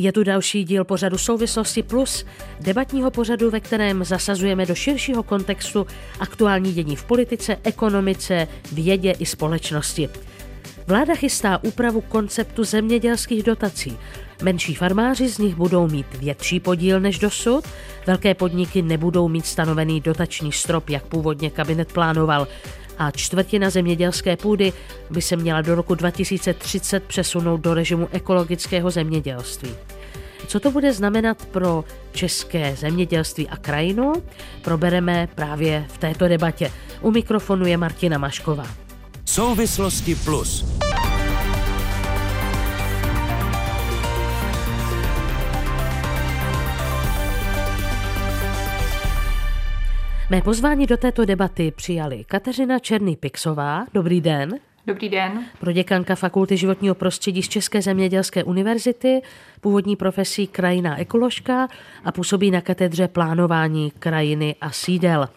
Je tu další díl pořadu Souvislosti plus, debatního pořadu, ve kterém zasazujeme do širšího kontextu aktuální dění v politice, ekonomice, vědě i společnosti. Vláda chystá úpravu konceptu zemědělských dotací. Menší farmáři z nich budou mít větší podíl než dosud, velké podniky nebudou mít stanovený dotační strop, jak původně kabinet plánoval a čtvrtina zemědělské půdy by se měla do roku 2030 přesunout do režimu ekologického zemědělství. Co to bude znamenat pro české zemědělství a krajinu, probereme právě v této debatě. U mikrofonu je Martina Mašková. Souvislosti plus. Mé pozvání do této debaty přijali Kateřina Černý-Pixová. Dobrý den. Dobrý den. Proděkanka Fakulty životního prostředí z České zemědělské univerzity, původní profesí krajina ekoložka a působí na katedře plánování krajiny a sídel.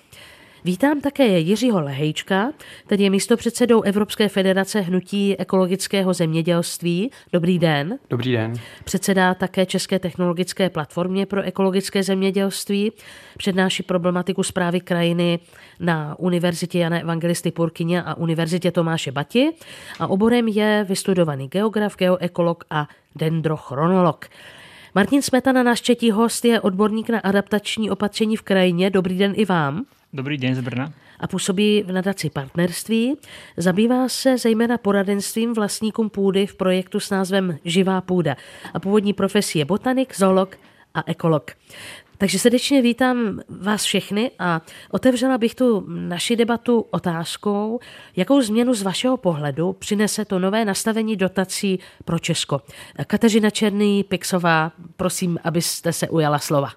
Vítám také Jiřího Lehejčka, který je místopředsedou Evropské federace hnutí ekologického zemědělství. Dobrý den. Dobrý den. Předsedá také České technologické platformě pro ekologické zemědělství. Přednáší problematiku zprávy krajiny na Univerzitě Jana Evangelisty Purkyně a Univerzitě Tomáše Bati. A oborem je vystudovaný geograf, geoekolog a dendrochronolog. Martin Smetana, náš třetí host, je odborník na adaptační opatření v krajině. Dobrý den i vám. Dobrý den z Brna. A působí v nadaci partnerství. Zabývá se zejména poradenstvím vlastníkům půdy v projektu s názvem Živá půda. A původní profesí je botanik, zoolog a ekolog. Takže srdečně vítám vás všechny a otevřela bych tu naši debatu otázkou, jakou změnu z vašeho pohledu přinese to nové nastavení dotací pro Česko. Kateřina Černý, Pixová, prosím, abyste se ujala slova.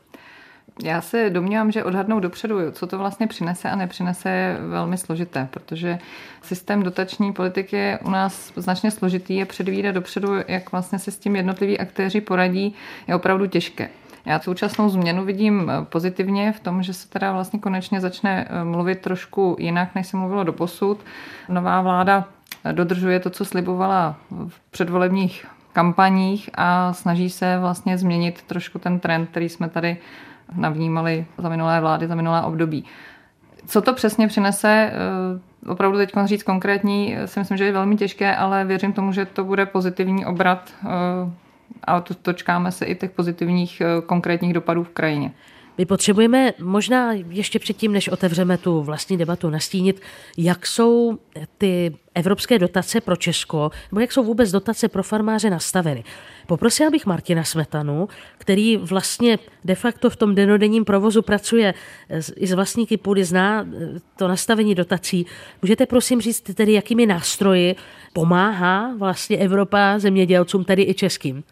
Já se domnívám, že odhadnout dopředu, co to vlastně přinese a nepřinese, je velmi složité, protože systém dotační politiky je u nás značně složitý a předvídat dopředu, jak vlastně se s tím jednotliví aktéři poradí, je opravdu těžké. Já současnou změnu vidím pozitivně v tom, že se teda vlastně konečně začne mluvit trošku jinak, než se mluvilo do posud. Nová vláda dodržuje to, co slibovala v předvolebních kampaních a snaží se vlastně změnit trošku ten trend, který jsme tady navnímali za minulé vlády, za minulé období. Co to přesně přinese, eh, opravdu teď říct konkrétní, si myslím, že je velmi těžké, ale věřím tomu, že to bude pozitivní obrat eh, a to, točkáme se i těch pozitivních eh, konkrétních dopadů v krajině. My potřebujeme možná ještě předtím, než otevřeme tu vlastní debatu, nastínit, jak jsou ty evropské dotace pro Česko, nebo jak jsou vůbec dotace pro farmáře nastaveny. Poprosila bych Martina Smetanu, který vlastně de facto v tom denodenním provozu pracuje i z vlastníky půdy, zná eh, to nastavení dotací. Můžete prosím říct tedy, jakými nástroji pomáhá vlastně Evropa zemědělcům, tedy i českým?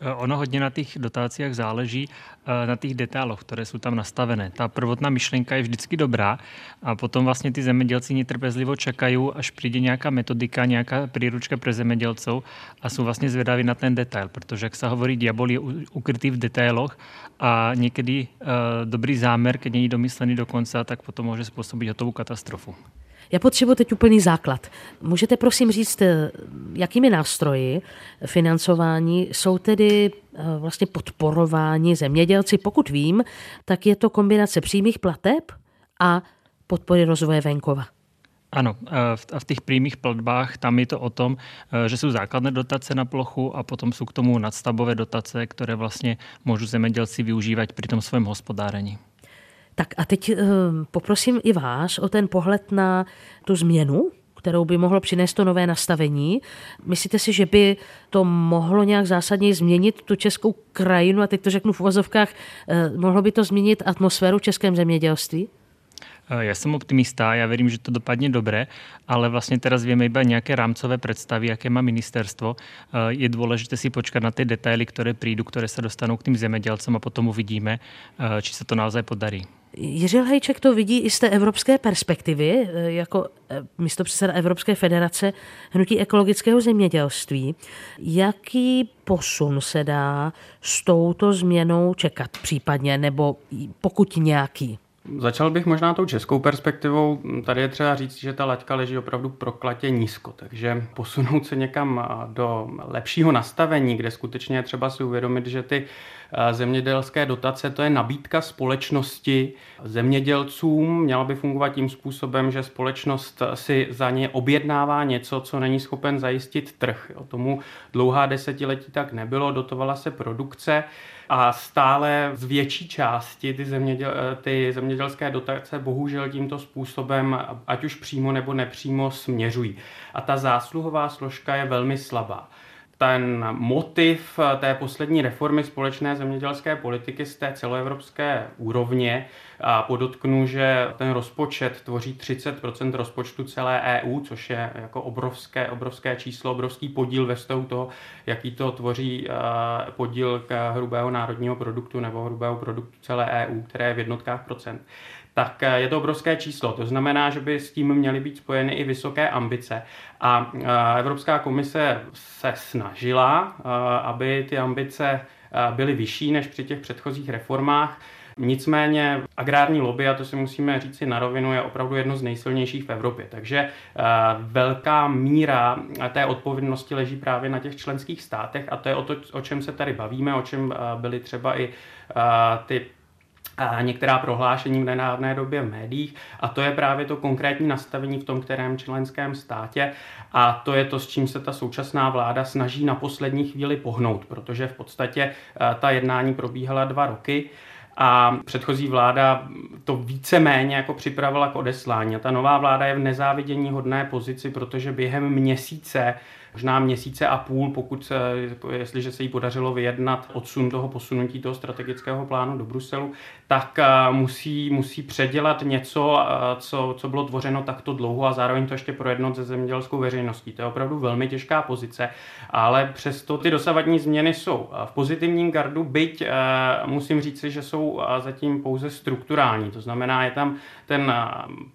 Eh, ono hodně na těch dotacích záleží eh, na těch detailoch, které jsou tam nastavené. Ta prvotná myšlenka je vždycky dobrá a potom vlastně ty zemědělci netrpezlivo čekají, až přijde nějaká metodika, nějaká příručka pro zemědělců a jsou vlastně zvědaví na ten detail, protože jak se hovorí, diabol je ukrytý v detailoch a někdy uh, dobrý záměr, když není domyslený do konce, tak potom může způsobit hotovou katastrofu. Já potřebuji teď úplný základ. Můžete prosím říct, eh, jakými nástroji financování jsou tedy eh, vlastně podporováni zemědělci? Pokud vím, tak je to kombinace přímých plateb a podpory rozvoje venkova. Ano, v těch přímých platbách tam je to o tom, eh, že jsou základné dotace na plochu a potom jsou k tomu nadstavové dotace, které vlastně můžou zemědělci využívat při tom svém hospodárení. Tak a teď uh, poprosím i vás o ten pohled na tu změnu, kterou by mohlo přinést to nové nastavení. Myslíte si, že by to mohlo nějak zásadně změnit tu českou krajinu, a teď to řeknu v uvozovkách, uh, mohlo by to změnit atmosféru v českém zemědělství? Eh, já jsem optimista, já věřím, že to dopadne dobré, ale vlastně teraz víme iba nějaké rámcové představy, jaké má ministerstvo. Je důležité si počkat na ty detaily, které přijdu, které se dostanou k tým zemědělcům a potom uvidíme, či se to naozaj podarí. Jiří Hejček to vidí i z té evropské perspektivy, eh, jako eh, místo předseda Evropské federace hnutí ekologického zemědělství. Jaký posun se dá s touto změnou čekat případně, nebo pokud nějaký? Začal bych možná tou českou perspektivou. Tady je třeba říct, že ta laťka leží opravdu proklatě nízko, takže posunout se někam do lepšího nastavení, kde skutečně je třeba si uvědomit, že ty zemědělské dotace to je nabídka společnosti zemědělcům. Měla by fungovat tím způsobem, že společnost si za ně objednává něco, co není schopen zajistit trh. O tomu dlouhá desetiletí tak nebylo, dotovala se produkce a stále z větší části ty, zeměděl, ty zemědělské dotace bohužel tímto způsobem, ať už přímo nebo nepřímo, směřují. A ta zásluhová složka je velmi slabá ten motiv té poslední reformy společné zemědělské politiky z té celoevropské úrovně a podotknu, že ten rozpočet tvoří 30% rozpočtu celé EU, což je jako obrovské, obrovské číslo, obrovský podíl ve vztahu toho, jaký to tvoří podíl k hrubého národního produktu nebo hrubého produktu celé EU, které je v jednotkách procent tak eh, je to obrovské číslo. To znamená, že by s tím měly být spojeny i vysoké ambice. A eh, Evropská komise se snažila, eh, aby ty ambice byly vyšší než při těch předchozích reformách. Nicméně agrární lobby, a to si musíme říct si na rovinu, je opravdu jedno z nejsilnějších v Evropě. Takže velká míra té odpovědnosti leží právě na těch členských státech a to je o to, o čem se tady bavíme, o čem byly třeba i ty a některá prohlášení v nedávné době v médiích. A to je právě to konkrétní nastavení v tom kterém členském státě. A to je to, s čím se ta současná vláda snaží na poslední chvíli pohnout, protože v podstatě eh, ta jednání probíhala dva roky a předchozí vláda to více-méně jako připravila k odeslání. A ta nová vláda je v nezávidění hodné pozici, protože během měsíce možná měsíce a půl, pokud se, jestliže se jí podařilo vyjednat odsun toho posunutí toho strategického plánu do Bruselu, tak eh, musí, musí předělat něco, eh, co, co bylo tvořeno takto dlouho a zároveň to ještě projednat se zemědělskou veřejností. To je opravdu velmi těžká pozice, ale přesto ty dosavadní změny jsou v pozitivním gardu, byť eh, musím říci, že jsou zatím pouze strukturální. To znamená, je tam ten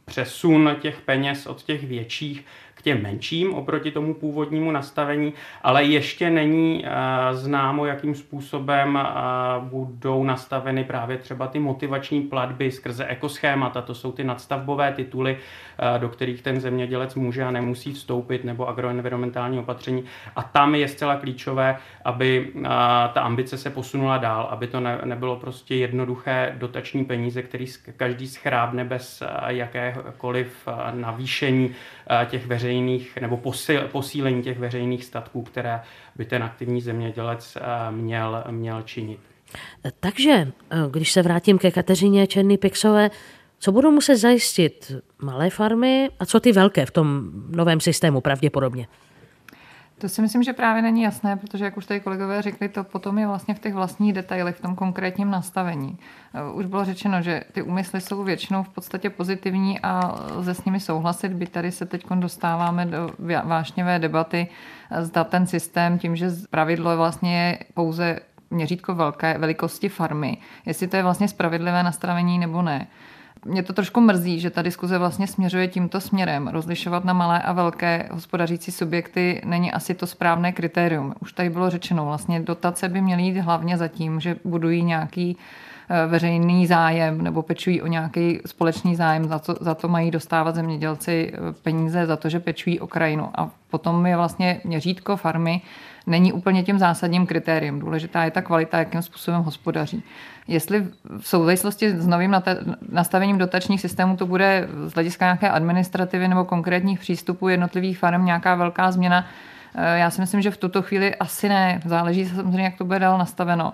přesun těch peněz od těch větších těm menším oproti tomu původnímu nastavení, ale ještě není uh, známo, jakým způsobem uh, budou nastaveny právě třeba ty motivační platby skrze ekoschémata, to jsou ty nadstavbové tituly, uh, do kterých ten zemědělec může a nemusí vstoupit, nebo agroenvironmentální opatření. A tam je zcela klíčové, aby ta ambice se posunula dál, aby to ne, nebylo prostě jednoduché dotační peníze, který každý schrábne bez jakékoliv uh, navýšení těch veřejných nebo posílení těch veřejných statků, které by ten aktivní zemědělec eh, měl, měl činit. Takže, eh, když se vrátím ke Kateřině Černý Pixové, co budou muset zajistit malé farmy a co ty velké v tom novém systému pravděpodobně? To si myslím, že právě není jasné, protože, jak už tady kolegové řekli, to potom je vlastně v těch vlastních detailech, v tom konkrétním nastavení. Eh, už bylo řečeno, že ty úmysly jsou většinou v podstatě pozitivní a lze s nimi souhlasit, by tady se teď dostáváme do vášněvé debaty, eh, zda ten systém tím, že pravidlo je vlastně pouze měřítko velké velikosti farmy, jestli to je vlastně spravedlivé nastavení nebo ne mě to trošku mrzí, že ta diskuze vlastně směřuje tímto směrem. Rozlišovat na malé a velké hospodařící subjekty není asi to správné kritérium. Už tady bylo řečeno, vlastně dotace by měly jít hlavně za tím, že budují nějaký eh, veřejný zájem nebo pečují o nějaký společný zájem, za to, za to mají dostávat zemědělci eh, peníze, za to, že pečují o krajinu. A potom je vlastně měřítko farmy, není úplně tím zásadním kritériem. Důležitá je ta kvalita, jakým způsobem hospodaří. Jestli v souvislosti s novým nastavením dotačních systémů to bude z hlediska nějaké administrativy nebo konkrétních přístupů jednotlivých farm nějaká velká změna, eh, já si myslím, že v tuto chvíli asi ne. Záleží samozřejmě, jak to bude dál nastaveno.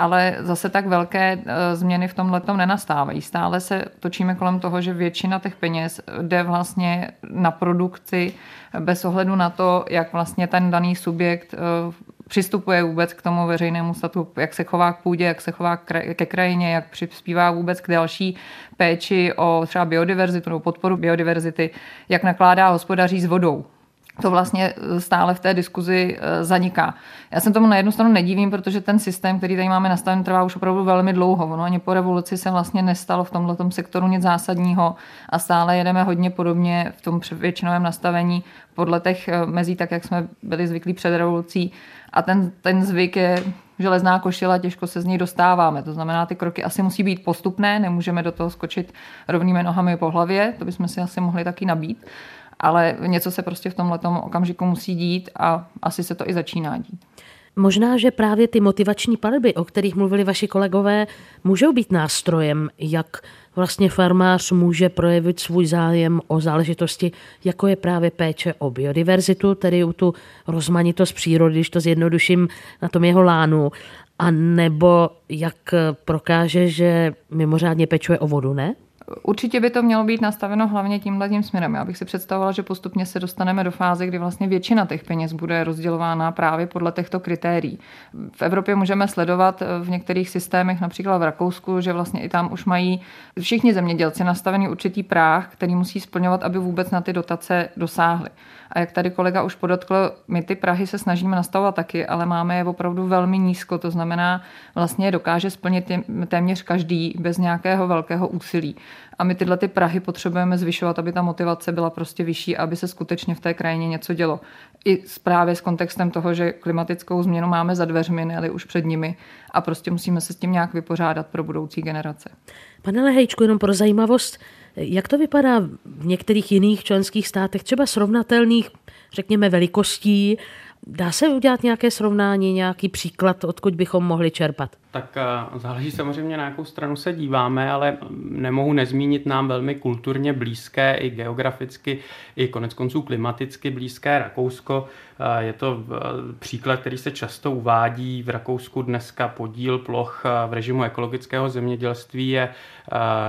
Ale zase tak velké eh, změny v tomhle nenastávají. Stále se točíme kolem toho, že většina těch peněz jde vlastně na produkci bez ohledu na to, jak vlastně ten daný subjekt eh, přistupuje vůbec k tomu veřejnému statu, jak se chová k půdě, jak se chová ke krajině, jak přispívá vůbec k další péči o třeba biodiverzitu nebo podporu biodiverzity, jak nakládá hospodaří s vodou to vlastně stále v té diskuzi eh, zaniká. Já jsem tomu na jednu stranu nedívím, protože ten systém, který tady máme nastaven, trvá už opravdu velmi dlouho. Ono ani po revoluci se vlastně nestalo v tomto sektoru nic zásadního a stále jedeme hodně podobně v tom většinovém nastavení podle těch eh, mezí, tak jak jsme byli zvyklí před revolucí. A ten, ten zvyk je železná košila, těžko se z ní dostáváme. To znamená, ty kroky asi musí být postupné, nemůžeme do toho skočit rovnými nohami po hlavě, to bychom si asi mohli taky nabít ale něco se prostě v tomhle okamžiku musí dít a asi se to i začíná dít. Možná, že právě ty motivační palby, o kterých mluvili vaši kolegové, můžou být nástrojem, jak vlastně farmář může projevit svůj zájem o záležitosti, jako je právě péče o biodiverzitu, tedy o tu rozmanitost přírody, když to zjednoduším na tom jeho lánu, a nebo jak prokáže, že mimořádně pečuje o vodu, ne? Určitě by to mělo být nastaveno hlavně tímhle tím směrem. Já bych si představovala, že postupně se dostaneme do fáze, kdy vlastně většina těch peněz bude rozdělována právě podle těchto kritérií. V Evropě můžeme sledovat v některých systémech, například v Rakousku, že vlastně i tam už mají všichni zemědělci nastavený určitý práh, který musí splňovat, aby vůbec na ty dotace dosáhli. A jak tady kolega už podotkl, my ty Prahy se snažíme nastavovat taky, ale máme je opravdu velmi nízko, to znamená, vlastně dokáže splnit téměř každý bez nějakého velkého úsilí. A my tyhle ty Prahy potřebujeme zvyšovat, aby ta motivace byla prostě vyšší, aby se skutečně v té krajině něco dělo. I právě s kontextem toho, že klimatickou změnu máme za dveřmi, ne už před nimi a prostě musíme se s tím nějak vypořádat pro budoucí generace. Pane Lehejčku, jenom pro zajímavost, jak to vypadá v některých jiných členských státech, třeba srovnatelných, řekněme, velikostí? Dá se udělat nějaké srovnání, nějaký příklad, odkud bychom mohli čerpat? Tak eh, záleží samozřejmě na jakou stranu se díváme, ale nemohu nezmínit nám velmi kulturně blízké i geograficky, i konec konců klimaticky blízké Rakousko. Eh, je to eh, příklad, který se často uvádí. V Rakousku dneska podíl ploch v režimu ekologického zemědělství je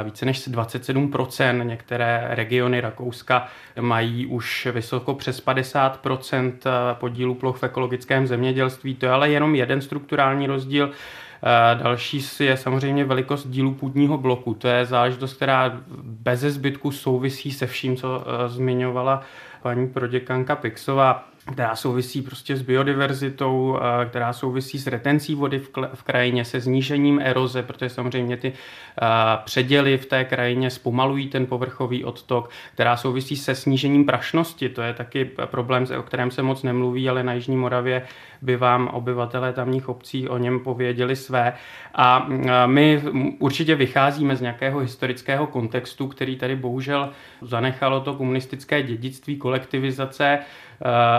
více než 27%. Některé regiony Rakouska mají už vysoko přes 50% podílu ploch v ekologickém zemědělství. To je ale jenom jeden strukturální rozdíl. Další je samozřejmě velikost dílu půdního bloku. To je záležitost, která bez zbytku souvisí se vším, co zmiňovala paní proděkanka Pixová která souvisí prostě s biodiverzitou, která souvisí s retencí vody v, krajině, se znížením eroze, protože samozřejmě ty předěly v té krajině zpomalují ten povrchový odtok, která souvisí se snížením prašnosti. To je taky problém, o kterém se moc nemluví, ale na Jižní Moravě by vám obyvatelé tamních obcí o něm pověděli své. A my určitě vycházíme z nějakého historického kontextu, který tady bohužel zanechalo to komunistické dědictví kolektivizace,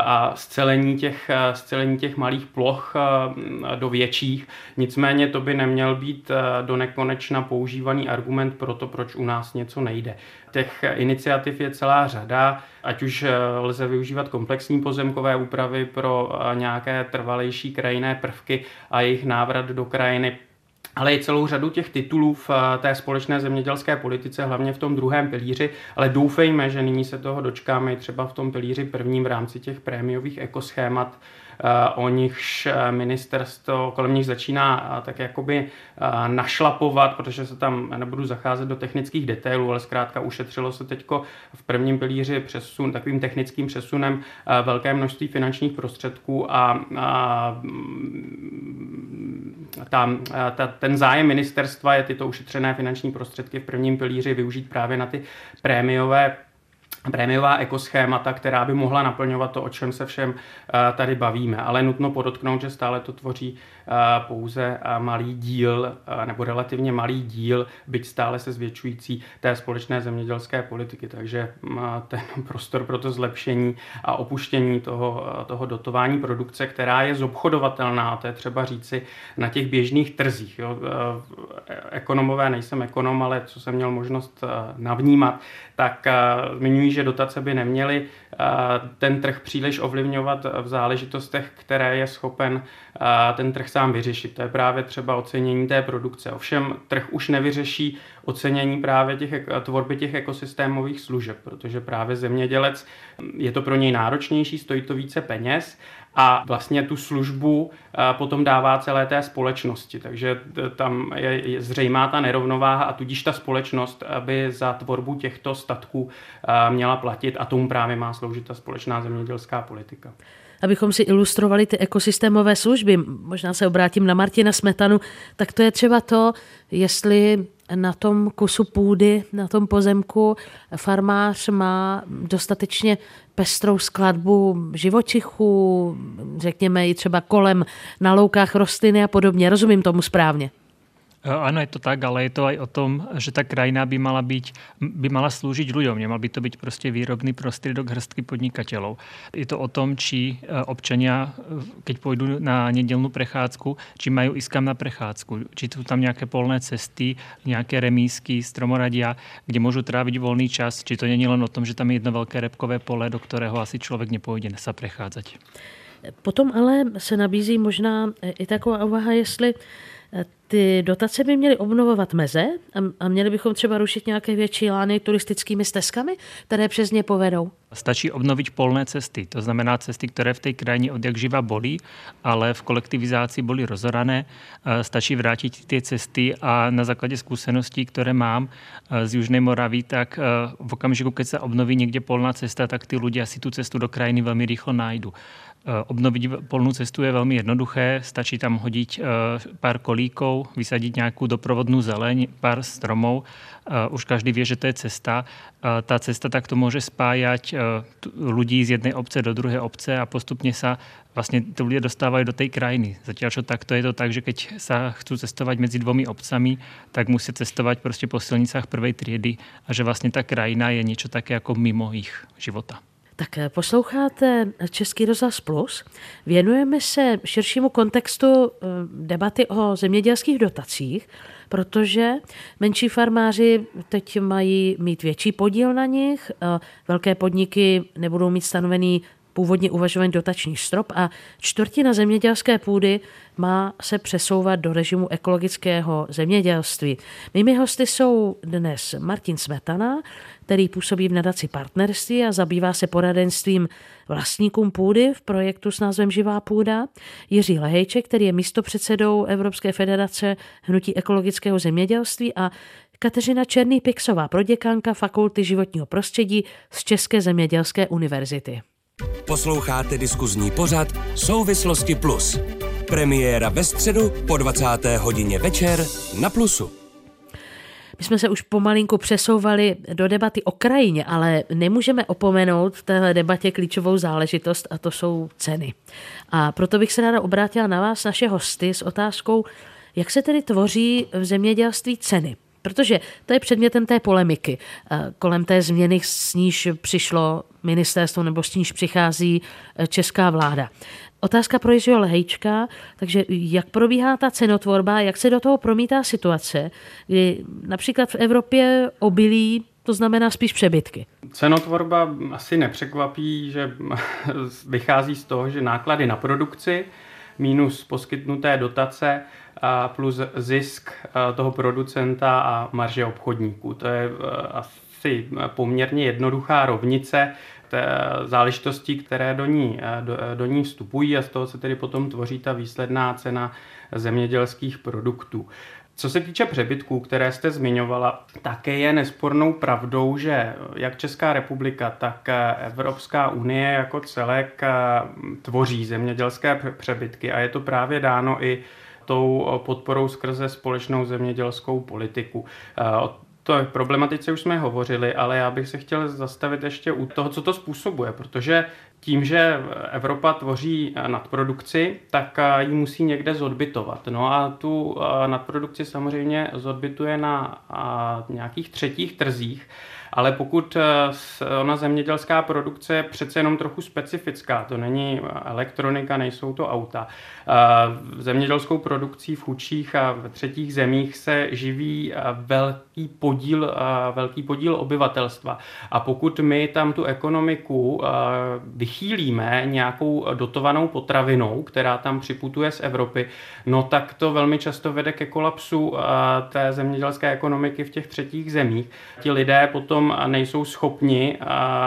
a scelení těch, eh, scelení těch malých ploch eh, do větších. Nicméně to by neměl být do nekonečna používaný argument pro to, proč u nás něco nejde. Těch iniciativ je celá řada, ať už lze využívat komplexní pozemkové úpravy pro nějaké trvalejší krajinné prvky a jejich návrat do krajiny ale i celou řadu těch titulů v eh, té společné zemědělské politice, hlavně v tom druhém pilíři, ale doufejme, že nyní se toho dočkáme i třeba v tom pilíři prvním v rámci těch prémiových ekoschémat, o nichž eh, ministerstvo kolem nich začíná eh, tak jakoby našlapovat, protože se tam nebudu zacházet do technických detailů, ale zkrátka ušetřilo se teďko v prvním pilíři přesun, takovým technickým přesunem velké množství finančních prostředků a, a ta, ta, ten zájem ministerstva je tyto ušetřené finanční prostředky v prvním pilíři využít právě na ty prémiové prémiová ekoschémata, která by mohla naplňovat to, o čem se všem eh, tady bavíme. Ale nutno podotknout, že stále to tvoří eh, pouze eh, malý díl, nebo relativně malý díl, byť stále se zvětšující té společné zemědělské politiky. Takže ten prostor pro to zlepšení a opuštění toho, toho dotování produkce, která je zobchodovatelná, to je třeba říci, na těch běžných trzích. Jo. Ekonomové, nejsem ekonom, ale co jsem měl možnost navnímat, tak zmiňují, že dotace by neměly ten trh příliš ovlivňovat v záležitostech, které je schopen ten trh sám vyřešit. To je právě třeba ocenění té produkce. Ovšem trh už nevyřeší ocenění právě těch tvorby těch ekosystémových služeb, protože právě zemědělec je to pro něj náročnější, stojí to více peněz a vlastně tu službu potom dává celé té společnosti. Takže tam je zřejmá ta nerovnováha a tudíž ta společnost by za tvorbu těchto statků měla platit a tomu právě má sloužit ta společná zemědělská politika abychom si ilustrovali ty ekosystémové služby. Možná se obrátím na Martina Smetanu, tak to je třeba to, jestli na tom kusu půdy, na tom pozemku farmář má dostatečně pestrou skladbu živočichů, řekněme i třeba kolem na loukách rostliny a podobně. Rozumím tomu správně? Áno, je to tak, ale je to aj o tom, že tá krajina by mala, byť, by mala slúžiť ľuďom. Nemal by to byť proste výrobný prostriedok hrstky podnikateľov. Je to o tom, či e, občania, e, keď pôjdu na nedelnú prechádzku, či majú ísť kam na prechádzku. Či sú tam nejaké polné cesty, nejaké remísky, stromoradia, kde môžu tráviť voľný čas. Či to není len o tom, že tam je jedno veľké repkové pole, do ktorého asi človek nepôjde sa prechádzať. Potom ale se nabízí možná i taková úvaha, jestli ty dotace by měly obnovovat meze a měli bychom třeba rušit nějaké větší lány turistickými stezkami, které přes ně povedou. Stačí obnovit polné cesty, to znamená cesty, které v té krajině od jak živa bolí, ale v kolektivizaci byly rozorané. E, stačí vrátit ty cesty a na základě zkušeností, které mám e, z Južné Moravy, tak e, v okamžiku, keď se obnoví někde polná cesta, tak ty lidé si tu cestu do krajiny velmi rychle najdou. Obnovit polnou cestu je velmi jednoduché, stačí tam hodit pár kolíkov, vysadit nějakou doprovodnou zeleň, pár stromů. Už každý ví, že to je cesta. Ta cesta takto může spájať lidí z jedné obce do druhé obce a postupně se vlastně ty lidé dostávají do té krajiny. Zatím, čo takto je to tak, že keď sa chcú cestovať medzi dvomi obcami, tak musí cestovať prostě po silnicách prvej triedy a že vlastně ta krajina je něco také jako mimo jich života. Tak eh, posloucháte Český rozhlas Plus. Věnujeme se širšímu kontextu eh, debaty o zemědělských dotacích, protože menší farmáři teď mají mít větší podíl na nich, velké podniky nebudou mít stanovený původně uvažovaný dotační strop a čtvrtina zemědělské půdy má se přesouvat do režimu ekologického zemědělství. Mými hosty jsou dnes Martin Smetana, který působí v nadaci partnerství a zabývá se poradenstvím vlastníkům půdy v projektu s názvem Živá půda, Jiří Lehejček, který je místopředsedou Evropské federace Hnutí ekologického zemědělství a Kateřina Černý Pixová, proděkanka Fakulty životního prostředí z České zemědělské univerzity. Posloucháte diskuzní pořad Souvislosti Plus. Premiéra ve středu po 20. hodině večer na Plusu. My jsme se už pomalinku přesouvali do debaty o krajině, ale nemůžeme opomenout v téhle debatě klíčovou záležitost a to jsou ceny. A proto bych se ráda obrátila na vás, naše hosty, s otázkou, jak se tedy tvoří v zemědělství ceny. Protože to je předmětem té polemiky kolem té změny, s níž přišlo ministerstvo nebo s níž přichází e, česká vláda. Otázka pro Jiřího Lehejčka, takže jak probíhá ta cenotvorba, jak se do toho promítá situace, kdy například v Evropě obilí to znamená spíš přebytky. Cenotvorba asi nepřekvapí, že vychází z toho, že náklady na produkci minus poskytnuté dotace plus zisk toho producenta a marže obchodníků. To je asi poměrně jednoduchá rovnice záležitostí, které do ní, do, do ní vstupují a z toho se tedy potom tvoří ta výsledná cena zemědělských produktů. Co se týče přebytků, které jste zmiňovala, také je nespornou pravdou, že jak Česká republika, tak Evropská unie jako celek tvoří zemědělské přebytky a je to právě dáno i tou podporou skrze společnou zemědělskou politiku. To problematice už jsme hovořili, ale já bych se chtěl zastavit ještě u toho, co to způsobuje, protože tím, že Evropa tvoří nadprodukci, tak ji musí někde zodbytovat. No a tu nadprodukci samozřejmě zodbytuje na nějakých třetích trzích ale pokud eh, ona zemědělská produkce je přece jenom trochu specifická, to není elektronika, nejsou to auta. Eh, zemědělskou produkcí v chudších a v třetích zemích se živí eh, velký podíl, velký podíl obyvatelstva. A pokud my tam tu ekonomiku vychýlíme nějakou dotovanou potravinou, která tam připutuje z Evropy, no tak to velmi často vede ke kolapsu té zemědělské ekonomiky v těch třetích zemích. Ti lidé potom potom nejsou schopni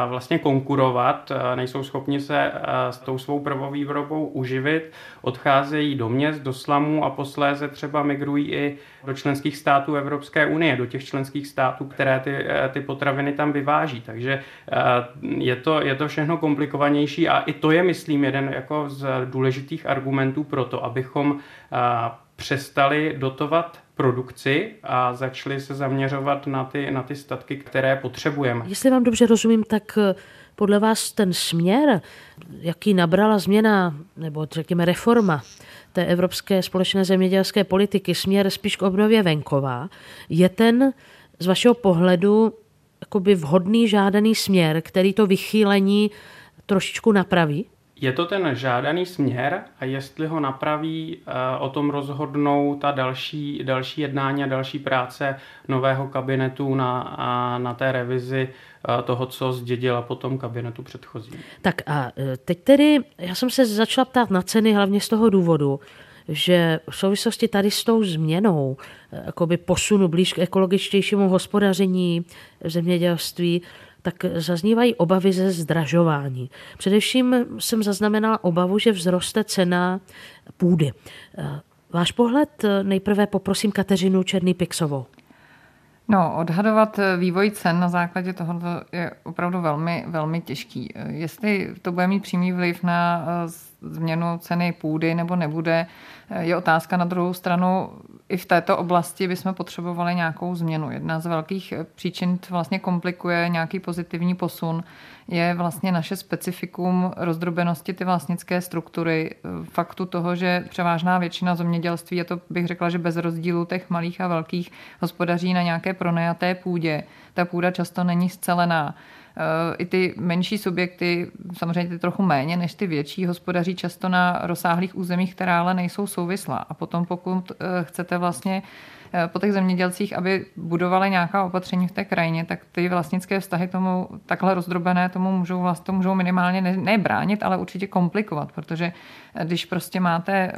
vlastně konkurovat, nejsou schopni se s tou svou prvovýrobou uživit, odcházejí do měst, do slamů a posléze třeba migrují i do členských států Evropské unie, do těch členských států, které ty, ty potraviny tam vyváží. Takže je to, je to všechno komplikovanější a i to je, myslím, jeden jako z důležitých argumentů pro to, abychom přestali dotovat produkci a začali se zaměřovat na ty, na ty statky, které potřebujeme. Jestli vám dobře rozumím, tak eh, podle vás ten směr, jaký nabrala změna, nebo řekněme reforma té evropské společné zemědělské politiky, směr spíš k obnově venková, je ten z vašeho pohledu jakoby vhodný, žádaný směr, který to vychýlení trošičku napraví? Je to ten žádaný směr a jestli ho napraví, eh, o tom rozhodnou ta další, další jednání a další práce nového kabinetu na, na té revizi eh, toho, co zdědila potom kabinetu předchozí. Tak a eh, teď tedy, já jsem se začala ptát na ceny hlavně z toho důvodu, že v souvislosti tady s tou změnou, posunu blíž k ekologičtějšímu hospodaření v zemědělství, tak zaznívají obavy ze zdražování. Především jsem zaznamenala obavu, že vzroste cena půdy. Váš pohled nejprve poprosím Kateřinu Černý-Pixovou. No, odhadovat vývoj cen na základě toho je opravdu velmi, velmi těžký. Jestli to bude mít přímý vliv na změnu ceny půdy nebo nebude, je otázka. Na druhou stranu i v této oblasti bychom potřebovali nějakou změnu. Jedna z velkých příčin vlastně komplikuje nějaký pozitivní posun je vlastně naše specifikum rozdrobenosti ty vlastnické struktury, faktu toho, že převážná většina zemědělství, je to bych řekla, že bez rozdílu těch malých a velkých hospodaří na nějaké pronajaté půdě. Ta půda často není scelená Eh, I ty menší subjekty, samozřejmě ty trochu méně než ty větší, hospodaří často na rozsáhlých územích, která ale nejsou souvislá. A potom pokud eh, chcete vlastně eh, po těch zemědělcích, aby budovali nějaká opatření v té krajině, tak ty vlastnické vztahy tomu takhle rozdrobené tomu můžou, vlastně, můžou minimálně ne, ne bránit, ale určitě komplikovat, protože když prostě máte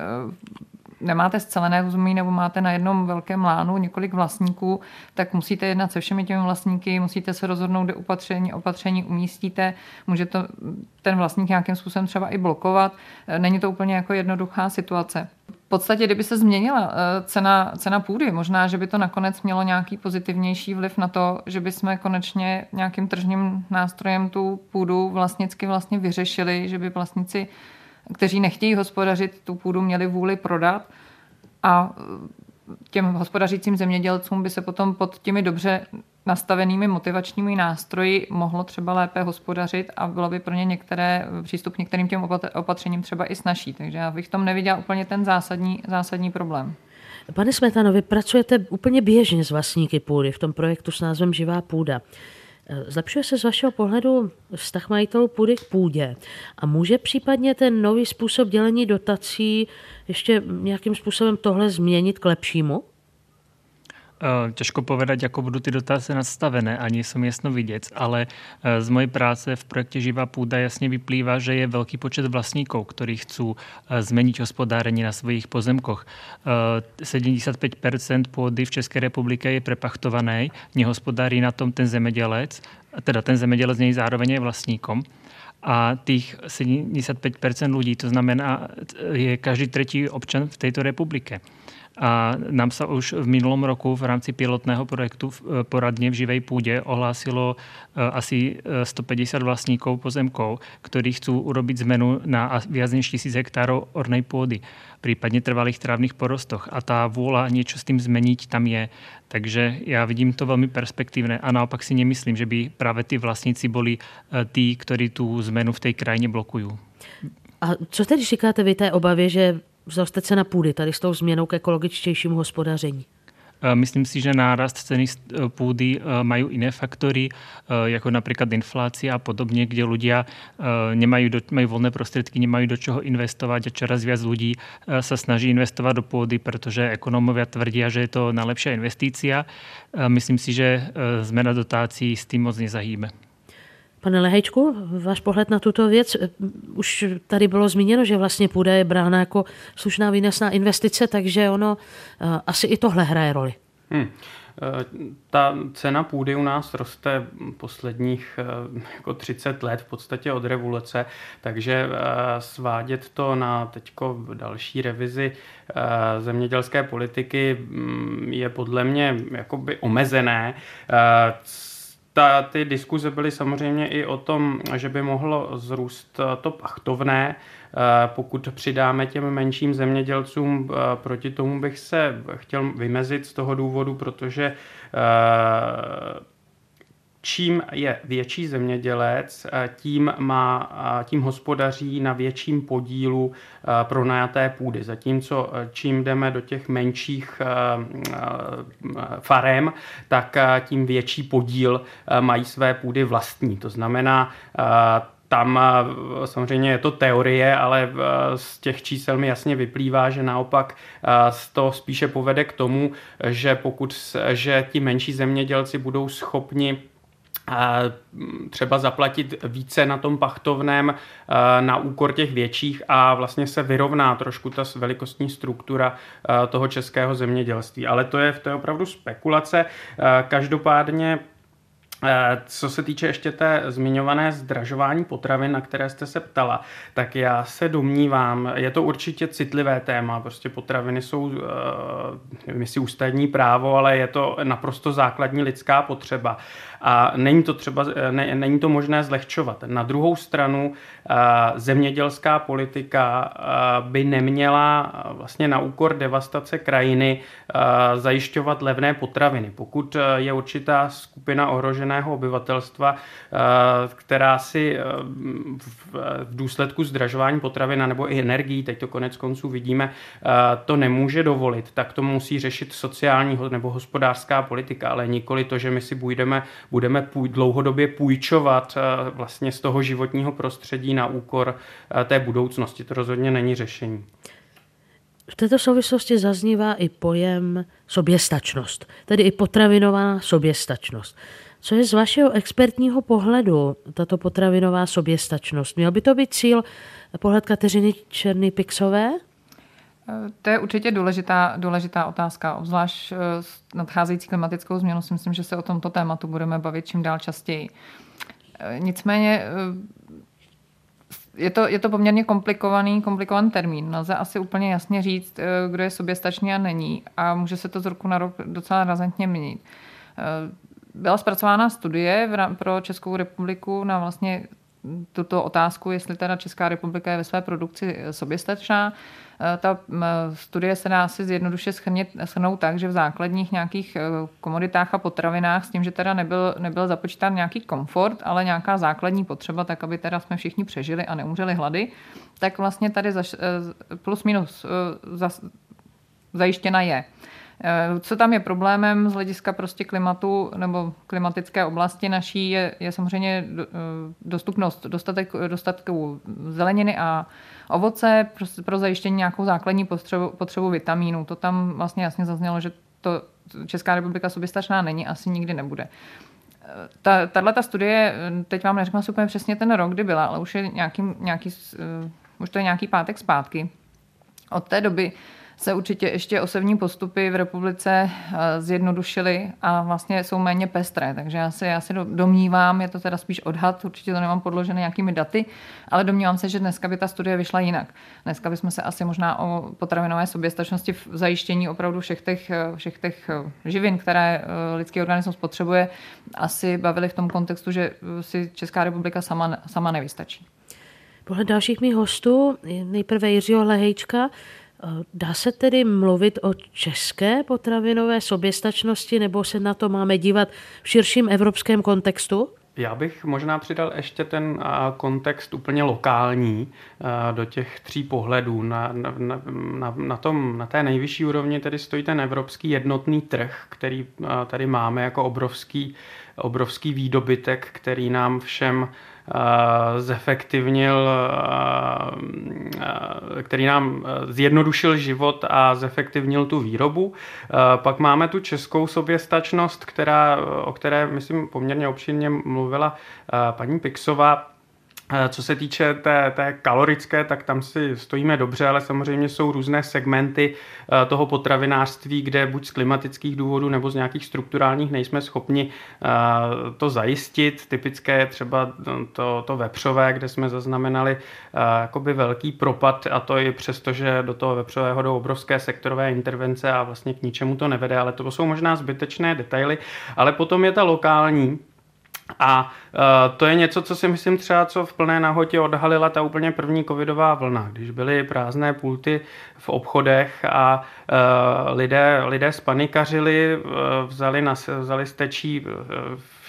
nemáte scelené území nebo máte na jednom velkém lánu několik vlastníků, tak musíte jednat se všemi těmi vlastníky, musíte se rozhodnout, kde opatření, opatření umístíte, může to ten vlastník nějakým způsobem třeba i blokovat. Není to úplně jako jednoduchá situace. V podstatě, kdyby se změnila eh, cena, cena půdy, možná, že by to nakonec mělo nějaký pozitivnější vliv na to, že by jsme konečně nějakým tržním nástrojem tu půdu vlastnicky vlastně vyřešili, že by vlastníci kteří nechtějí hospodařit, tu půdu měli vůli prodat a těm hospodařícím zemědělcům by se potom pod těmi dobře nastavenými motivačními nástroji mohlo třeba lépe hospodařit a bylo by pro ně některé, přístup k některým těm opatřením třeba i snažší. Takže já bych tom neviděla úplně ten zásadní, zásadní problém. Pane Smetano, vy pracujete úplně běžně s vlastníky půdy v tom projektu s názvem Živá půda. Zlepšuje se z vašeho pohledu vztah majitelů půdy k půdě a může případně ten nový způsob dělení dotací ještě nějakým způsobem tohle změnit k lepšímu? Eh, těžko povedať, ako budú ty dotace nastavené, ani som jasno vidět, ale eh, z mojej práce v projekte Živá půda jasně vyplývá, že je velký počet vlastníků, ktorí chcú eh, zmeniť hospodárení na svojich pozemkoch. 75% pôdy v České republike je prepachtované, nehospodárí na tom ten zemědělec, teda ten zemědělec nej zároveň je vlastníkom a tých 75% ľudí, to znamená, je každý tretí občan v tejto republike. A nám sa už v minulom roku v rámci pilotného projektu e, poradne v živej půdě ohlásilo e, asi 150 e, vlastníkov pozemkov, ktorí chcú urobiť zmenu na viac než tisíc hektárov ornej pôdy, prípadne trvalých trávnych porostoch. A tá vôľa niečo s tým zmeniť tam je. Takže já vidím to velmi perspektivné a naopak si nemyslím, že by právě ty vlastníci byli tí, ktorí tu zmenu v té krajině blokují. A co tedy říkáte vy té obavě, že vzroste cena půdy tady s tou změnou k ekologičtějšímu hospodaření? Eh, myslím si, že nárast ceny eh, půdy eh, mají jiné faktory, jako například inflace a podobně, kde ľudia nemají, do, mají volné prostředky, nemají do čeho investovat a čoraz víc lidí se snaží investovat do půdy, protože ekonomové tvrdí, že je to nejlepší investícia. Myslím si, že změna dotací s tím moc nezahýbe. Pane Lehejčku, váš pohled na tuto věc, už tady bylo zmíněno, že vlastně půda je brána jako slušná výnosná investice, takže ono eh, asi i tohle hraje roli. Hmm. Ta cena půdy u nás roste posledních eh, jako 30 let, v podstatě od revoluce, takže svádět to na teďko další revizi zemědělské politiky mm, je podle mě jakoby omezené ta, ty diskuze byly samozřejmě i o tom, že by mohlo zrůst to pachtovné, pokud přidáme těm menším zemědělcům, proti tomu bych se chtěl vymezit z toho důvodu, protože čím je větší zemědělec, eh, tím, má, eh, tím hospodaří na větším podílu eh, pronajaté půdy. Zatímco čím jdeme do těch menších farem, tak tím větší podíl mají své půdy vlastní. To znamená, tam samozřejmě je to teorie, ale z těch čísel mi jasně vyplývá, že naopak to spíše povede k tomu, že pokud že ti menší zemědělci budou schopni třeba zaplatit více na tom pachtovném na úkor těch větších a vlastně se vyrovná trošku ta velikostní struktura toho českého zemědělství. Ale to je, to je opravdu spekulace. Každopádně Eh, co se týče ještě té zmiňované zdražování potravin, na které jste se ptala, tak já se domnívám, je to určitě citlivé téma, prostě potraviny jsou, nevím jestli ústavní právo, ale je to naprosto základní lidská potřeba a není to třeba, eh, ne, není to možné zlehčovat. Na druhou stranu zemědělská politika by neměla vlastně na úkor devastace krajiny zajišťovat levné potraviny. Pokud je určitá skupina ohroženého obyvatelstva, eh, která si eh, v důsledku zdražování potravin nebo i energií, teď to konec konců vidíme, eh, to nemůže dovolit, tak to musí řešit sociální nebo hospodářská politika, ale nikoli to, že my si budeme, budeme půj, dlouhodobě půjčovat vlastně z toho životního prostředí na úkor té budoucnosti. To rozhodně není řešení. V této souvislosti zaznívá i pojem soběstačnost, tedy i potravinová soběstačnost. Co je z vašeho expertního pohledu tato potravinová soběstačnost? Měl by to být cíl pohled Kateřiny Černý Pixové? To je určitě důležitá, důležitá otázka, obzvlášť eh, s nadcházející klimatickou změnou si myslím, že se o tomto tématu budeme bavit čím dál častěji. Eh, nicméně eh, je to, je to poměrně komplikovaný, komplikovaný termín. Nelze asi úplně jasně říct, kdo je soběstačný a není a může se to z roku na rok docela razantně měnit byla zpracována studie pro Českou republiku na vlastně tuto otázku, jestli teda Česká republika je ve své produkci soběstačná. Eh, ta studie se dá asi zjednoduše schrnout tak, že v základních nějakých eh, komoditách a potravinách s tím, že teda nebyl, nebyl započítán nějaký komfort, ale nějaká základní potřeba, tak aby teda jsme všichni přežili a neumřeli hlady, tak vlastně tady eh, plus minus zajištěna je. Eh, co tam je problémem z hlediska prostě klimatu nebo klimatické oblasti naší je, je samozřejmě eh, dostupnost dostatek, dostatku zeleniny a ovoce pro, pro zajištění nějakou základní potřebu, potřebu vitamínů. To tam vlastně jasně zaznělo, že to Česká republika soběstačná není, asi nikdy nebude. Eh, ta, tato studie, teď vám neřeknu si úplně přesně ten rok, kdy byla, ale už je nějaký, nějaký, už to je nějaký pátek zpátky. Od té doby se určitě ještě osevní postupy v republice eh, zjednodušily a vlastně jsou méně pestré. Takže já se, já se domnívám, je to teda spíš odhad, určitě to nemám podložené nějakými daty, ale domnívám se, že dneska by ta studie vyšla jinak. Dneska bychom se asi možná o potravinové soběstačnosti v zajištění opravdu všech těch, eh, všech těch eh, živin, které lidský organismus potřebuje, asi bavili v tom kontextu, že si Česká republika sama, sama nevystačí. Podle dalších mých hostů, nejprve Jiřího Lehejčka, Eh, dá se tedy mluvit o české potravinové soběstačnosti nebo se na to máme dívat v širším evropském kontextu? Já bych možná přidal ještě ten kontext úplně lokální do těch tří pohledů. Na, na, na, na, tom, na té nejvyšší úrovni tedy stojí ten evropský jednotný trh, který tady máme jako obrovský, obrovský výdobytek, který nám všem zefektivnil, který nám zjednodušil život a zefektivnil tu výrobu. Pak máme tu českou soběstačnost, která, o které, myslím, poměrně obšírně mluvila paní Pixová. Eh, co se týče té, té kalorické, tak tam si stojíme dobře, ale samozřejmě jsou různé segmenty eh, toho potravinářství, kde buď z klimatických důvodů nebo z nějakých strukturálních nejsme schopni eh, to zajistit. Typické je třeba to, to vepřové, kde jsme zaznamenali jakoby velký propad a to i přesto, že do toho vepřového jdou obrovské sektorové intervence a vlastně k ničemu to nevede, ale to jsou možná zbytečné detaily. Ale potom je ta lokální A to je něco, co si myslím třeba, co v plné nahotě odhalila ta úplně první covidová vlna, když byly prázdné pulty v obchodech a lidé, lidé spanikařili, vzali, na, vzali stečí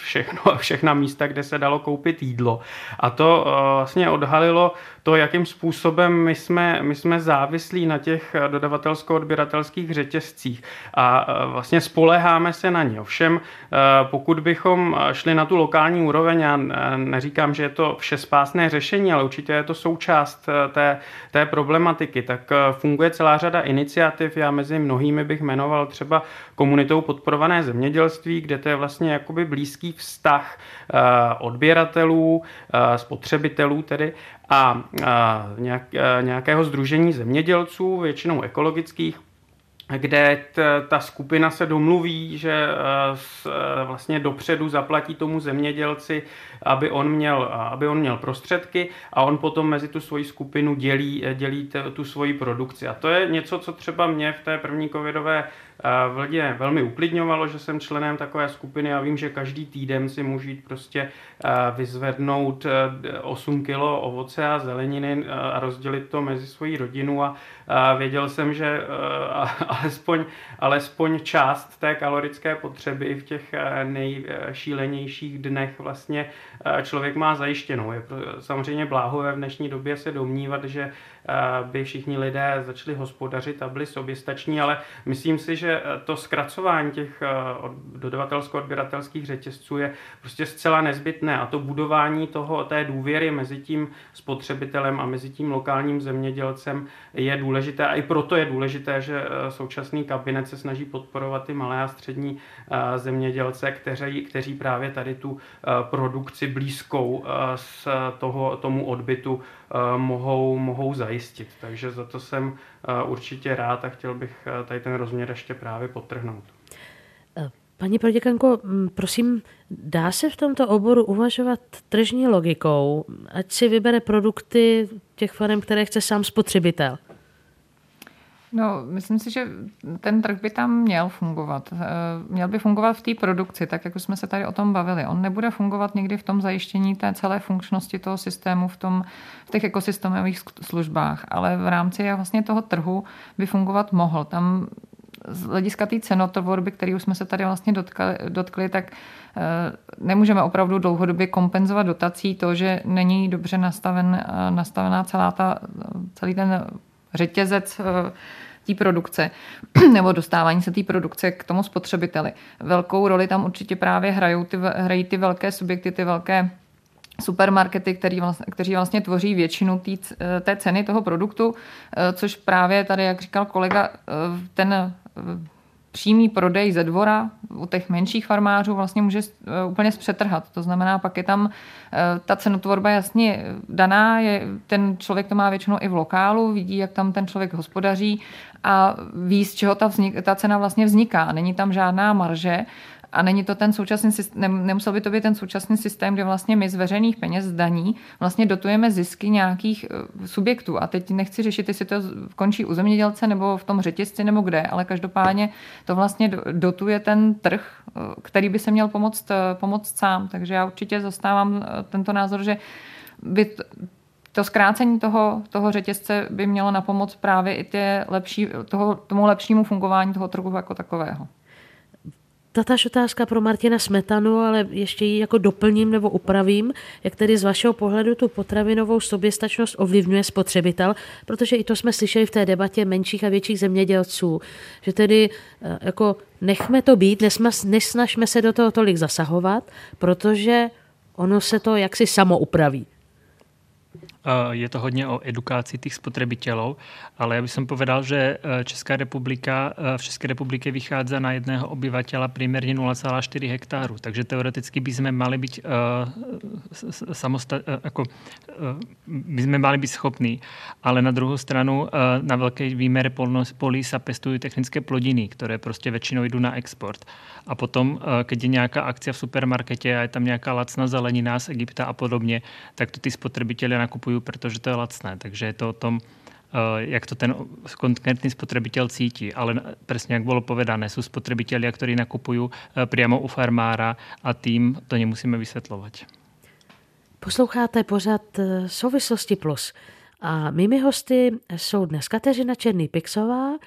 všechno, všechna místa, kde se dalo koupit jídlo. A to vlastně odhalilo to, jakým způsobem my jsme, my jsme závislí na těch dodavatelsko-odběratelských řetězcích a vlastně spoleháme se na ně. Ovšem, pokud bychom šli na tu lokální úroveň, já neříkám, že je to všespásné řešení, ale určitě je to součást té, té problematiky, tak funguje celá řada iniciativ. Já mezi mnohými bych jmenoval třeba komunitou podporované zemědělství, kde to je vlastně jakoby blízký vztah odběratelů, spotřebitelů tedy a nějak, nějakého združení zemědělců, většinou ekologických, kde ta skupina se domluví, že vlastně dopředu zaplatí tomu zemědělci, aby on měl, aby on měl prostředky a on potom mezi tu svoji skupinu dělí, dělí tu svoji produkci. A to je něco, co třeba mě v té první covidové vlně velmi uklidňovalo, že jsem členem takové skupiny a vím, že každý týden si můžu jít prostě vyzvednout 8 kg ovoce a zeleniny a rozdělit to mezi svoji rodinu a věděl jsem, že alespoň, alespoň část té kalorické potřeby v těch nejšílenějších dnech vlastně člověk má zajištěnou. Je samozřejmě bláhové v dnešní době se domnívat, že by všichni lidé začali hospodařit a byli soběstační, ale myslím si, že to zkracování těch dodavatelsko-odběratelských řetězců je prostě zcela nezbytné a to budování toho, té důvěry mezi tím spotřebitelem a mezi tím lokálním zemědělcem je důležité a i proto je důležité, že současný kabinet se snaží podporovat ty malé a střední zemědělce, kteří, kteří právě tady tu produkci blízkou z toho, tomu odbytu mohou, mohou zajistit. Takže za to jsem určitě rád a chtěl bych tady ten rozměr ještě právě potrhnout. Paní proděkanko, prosím, dá se v tomto oboru uvažovat tržní logikou, ať si vybere produkty těch farem, které chce sám spotřebitel? No, myslím si, že ten trh by tam měl fungovat. Eh, měl by fungovat v té produkci, tak jak už jsme se tady o tom bavili. On nebude fungovat někdy v tom zajištění té celé funkčnosti toho systému v, tom, v těch ekosystémových službách, ale v rámci vlastně toho trhu by fungovat mohl. Tam z hlediska té cenotvorby, který už jsme se tady vlastně dotkli, dotkli tak eh, nemůžeme opravdu dlouhodobě kompenzovat dotací to, že není dobře nastaven, eh, nastavená celá ta, celý ten řetězec eh, té produkce nebo dostávání se té produkce k tomu spotřebiteli. Velkou roli tam určitě právě hrajou ty, hrají ty velké subjekty, ty velké supermarkety, který vlastně, kteří vlastně tvoří většinu tý, eh, té ceny toho produktu, eh, což právě tady, jak říkal kolega, ten přímý prodej ze dvora u těch menších farmářů vlastně může eh, úplně zpřetrhat. To znamená, pak je tam eh, ta cenotvorba jasně daná, je, ten člověk to má většinou i v lokálu, vidí, jak tam ten člověk hospodaří a ví, z čeho ta, vznik, ta cena vlastně vzniká. Není tam žádná marže a není to ten současný systém, nemusel by to být ten současný systém, kde vlastně my z veřejných peněz, daní, vlastně dotujeme zisky nějakých eh, subjektů. A teď nechci řešit, jestli to končí u zemědělce nebo v tom řetězci nebo kde, ale každopádně to vlastně dotuje ten trh, eh, který by se měl pomoct, eh, pomoct sám. Takže já určitě zastávám tento názor, že by to zkrácení toho, toho řetězce by mělo na pomoc právě i tě lepší, toho, tomu lepšímu fungování toho trhu jako takového tatáž otázka pro Martina Smetanu, ale ještě ji jako doplním nebo upravím, jak tedy z vašeho pohledu tu potravinovou soběstačnost ovlivňuje spotřebitel, protože i to jsme slyšeli v té debatě menších a větších zemědělců, že tedy eh, jako nechme to být, nesnažme se do toho tolik zasahovat, protože ono se to jaksi samo upraví. Je to hodně o edukaci těch spotřebitelů, ale já bych povedal, že e, Česká republika e, v České republice vychází na jedného obyvatela priměrně 0,4 hektáru, takže teoreticky bychom mali být jako, uh, bychom mali být schopní, ale na druhou stranu na velké výměře polí se pestují technické plodiny, které prostě většinou jdou na export. A potom, když je nějaká akce v supermarketě a je tam nějaká lacná zelenina z Egypta a podobně, tak to ty spotřebitelé nakupují, protože to je lacné. Takže je to o tom jak to ten konkrétny spotrebitel cítí. Ale presne, jak bolo povedané, sú spotrebitelia, ktorí nakupujú priamo u farmára a tým to nemusíme vysvetľovať. Posloucháte pořad Souvislosti Plus. A mými hosty jsou dnes Kateřina Černý-Pixová,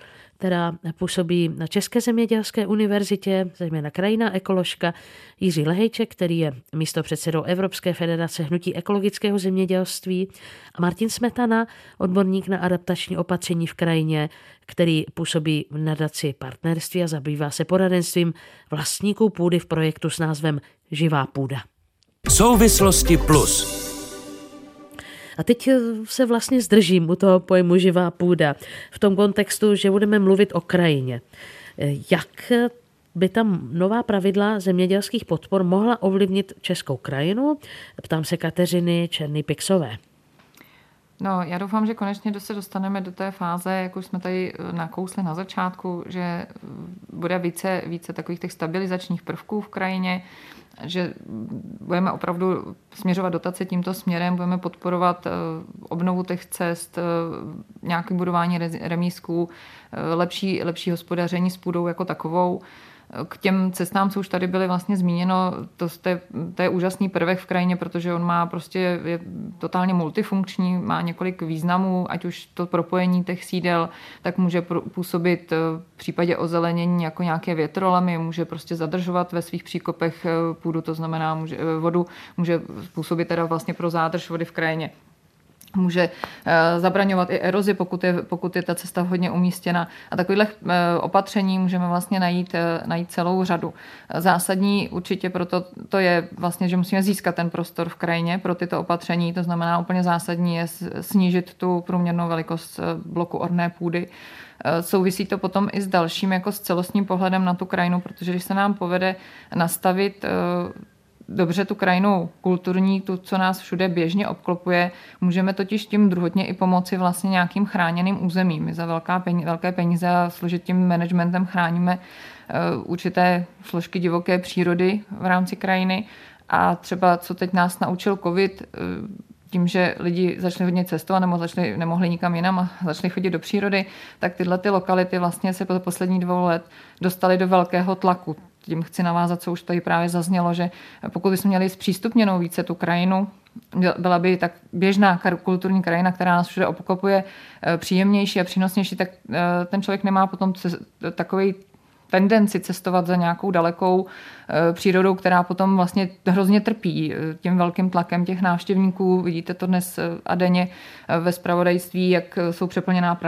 která působí na České zemědělské univerzitě, zejména krajina ekoložka, Jiří Lehejček, který je místo předsedou Evropské federace hnutí ekologického zemědělství a Martin Smetana, odborník na adaptační opatření v krajině, který působí v nadaci partnerství a zabývá se poradenstvím vlastníků půdy v projektu s názvem Živá půda. Souvislosti plus. A teď eh, se vlastně zdržím u toho pojmu živá půda v tom kontextu, že budeme mluvit o krajině. Eh, jak by tam nová pravidla zemědělských podpor mohla ovlivnit českou krajinu? Ptám se Kateřiny Černý-Pixové. No, já doufám, že konečně se dostaneme do té fáze, jak už jsme tady eh, nakousli na začátku, že bude více, více takových těch stabilizačních prvků v krajině, že budeme opravdu směřovat dotace tímto směrem, budeme podporovat eh, obnovu těch cest, eh, nějaké budování remísků, eh, lepší, lepší hospodaření s půdou jako takovou. K těm cestám, co už tady byly vlastně zmíněno, to, to, je, to je úžasný prvek v krajině, protože on má prostě, je totálně multifunkční, má několik významů, ať už to propojení těch sídel, tak může působit v případě ozelenění jako nějaké větrolamy, může prostě zadržovat ve svých příkopech půdu, to znamená může, vodu, může působit teda vlastně pro zádrž vody v krajině může eh, zabraňovat i erozi, pokud je, pokud je ta cesta hodně umístěna. A takových eh, opatření můžeme vlastně najít, eh, najít celou řadu. Zásadní určitě proto to je vlastně, že musíme získat ten prostor v krajině pro tyto opatření. To znamená úplně zásadní je snížit tu průměrnou velikost bloku orné půdy. Souvisí to potom i s dalším jako s celostním pohledem na tu krajinu, protože když se nám povede nastavit dobře tu krajinu kulturní, tu, co nás všude běžně obklopuje, můžeme totiž tím druhotně i pomoci vlastně nějakým chráněným územím. My za velká peníze, velké peníze a složitým managementem chráníme uh, určité složky divoké přírody v rámci krajiny. A třeba, co teď nás naučil covid, uh, tím, že lidi začali hodně cestovat nebo začali, nemohli nikam jinam a začali chodit do přírody, tak tyhle ty lokality vlastně se po poslední dvou let dostaly do velkého tlaku tím chci navázat, co už tady právě zaznělo, že pokud bychom měli zpřístupněnou více tu krajinu, byla by tak běžná kulturní krajina, která nás všude obklopuje, eh, příjemnější a přínosnější, tak eh, ten člověk nemá potom takový tendenci cestovat za nějakou dalekou eh, přírodou, která potom vlastně hrozně trpí eh, tím velkým tlakem těch návštěvníků. Vidíte to dnes eh, a denně ve spravodajství, jak jsou přeplněná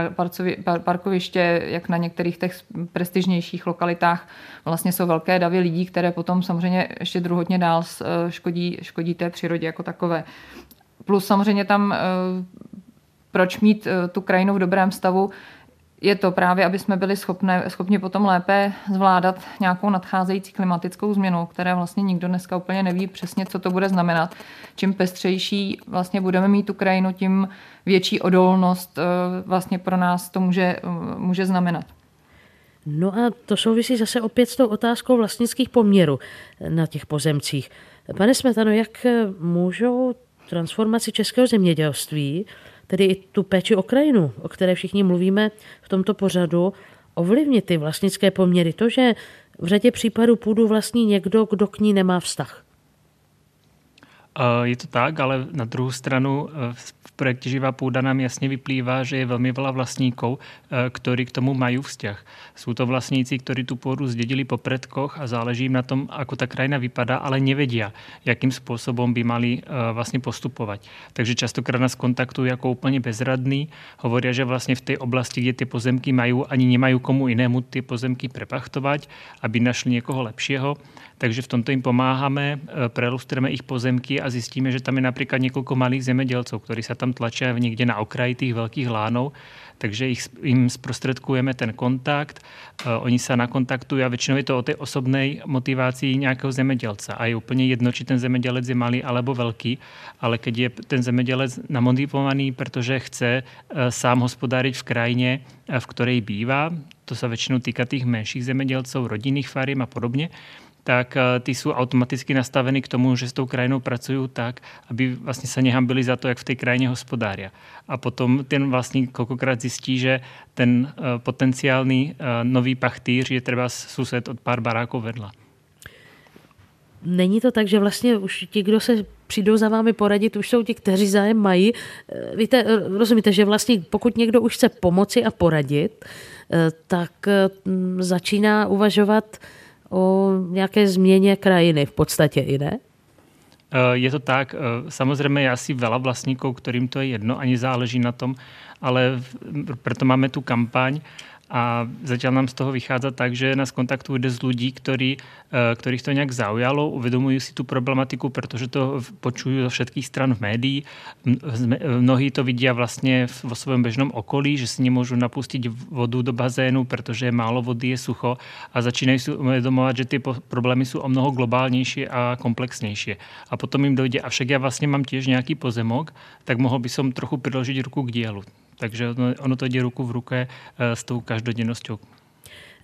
parkoviště, jak na některých těch prestižnějších lokalitách vlastně jsou velké davy lidí, které potom samozřejmě ještě druhotně dál škodí, škodí té přírodě jako takové. Plus samozřejmě tam proč mít tu krajinu v dobrém stavu, je to právě, aby jsme byli schopné, schopni potom lépe zvládat nějakou nadcházející klimatickou změnu, které vlastně nikdo dneska úplně neví přesně, co to bude znamenat. Čím pestřejší vlastně budeme mít tu krajinu, tím větší odolnost eh, vlastně pro nás to může, eh, může znamenat. No a to souvisí zase opět s tou otázkou vlastnických poměrů na těch pozemcích. Pane Smetano, jak můžou transformaci českého zemědělství tedy i tu péči o krajinu, o které všichni mluvíme v tomto pořadu, ovlivnit ty vlastnické poměry. To, že v řadě případů půdu vlastní někdo, kdo k ní nemá vztah. Je to tak, ale na druhou stranu e, v projekte Živá půda nám jasně vyplývá, že je velmi veľa vlastníkov, e, ktorí k tomu mají vzťah. Jsou to vlastníci, ktorí tu půdu zdědili po predkoch a záleží jim na tom, ako ta krajina vypadá, ale nevedia, jakým způsobem by mali vlastně postupovat. Takže častokrát nás kontaktují jako úplně bezradný, hovoria, že vlastně v té oblasti, kde ty pozemky mají, ani nemají komu jinému ty pozemky prepachtovat, aby našli někoho lepšího takže v tomto jim pomáháme, eh, prelustrujeme ich pozemky a zjistíme, že tam je například několik malých zemědělců, kteří se tam tlačí někde na okraji těch velkých lánov, takže jim zprostředkujeme ten kontakt, uh, oni se nakontaktují a většinou je to o té osobné motivaci nějakého zemědělce. A je úplně jedno, či ten zemědělec je malý alebo velký, ale keď je ten zemědělec namotivovaný, protože chce uh, sám hospodářit v krajině, v které bývá, to se většinou týká těch menších zemědělců, rodinných farím a podobně, tak ty jsou automaticky nastaveny k tomu, že s tou krajinou pracují tak, aby vlastně se nehambili za to, jak v té krajině hospodária. A potom ten vlastník kolikrát zjistí, že ten potenciální nový pachtýř je třeba sused od pár baráků vedla. Není to tak, že vlastně už ti, kdo se přijdou za vámi poradit, už jsou ti, kteří zájem mají. Eh, víte, eh, rozumíte, že vlastně pokud někdo už chce pomoci a poradit, eh, tak začíná uvažovat o nějaké změně krajiny v podstatě i ne? Je to tak. Samozřejmě je asi veľa vlastníků, kterým to je jedno, ani záleží na tom, ale proto máme tu kampaň a zatiaľ nám z toho vychádza tak, že nás kontaktujú z ľudí, ktorí, e, ktorých to nejak zaujalo, uvedomujú si tú problematiku, pretože to počujú zo všetkých stran v médií. Mnohí to vidia vlastne vo svojom bežnom okolí, že si nemôžu napustiť vodu do bazénu, pretože je málo vody, je sucho a začínajú si uvedomovať, že tie problémy sú o mnoho globálnejšie a komplexnejšie. A potom im dojde, avšak ja vlastne mám tiež nejaký pozemok, tak mohol by som trochu priložiť ruku k dielu. Takže ono, ono to jde ruku v ruce eh, s tou každodennosťou.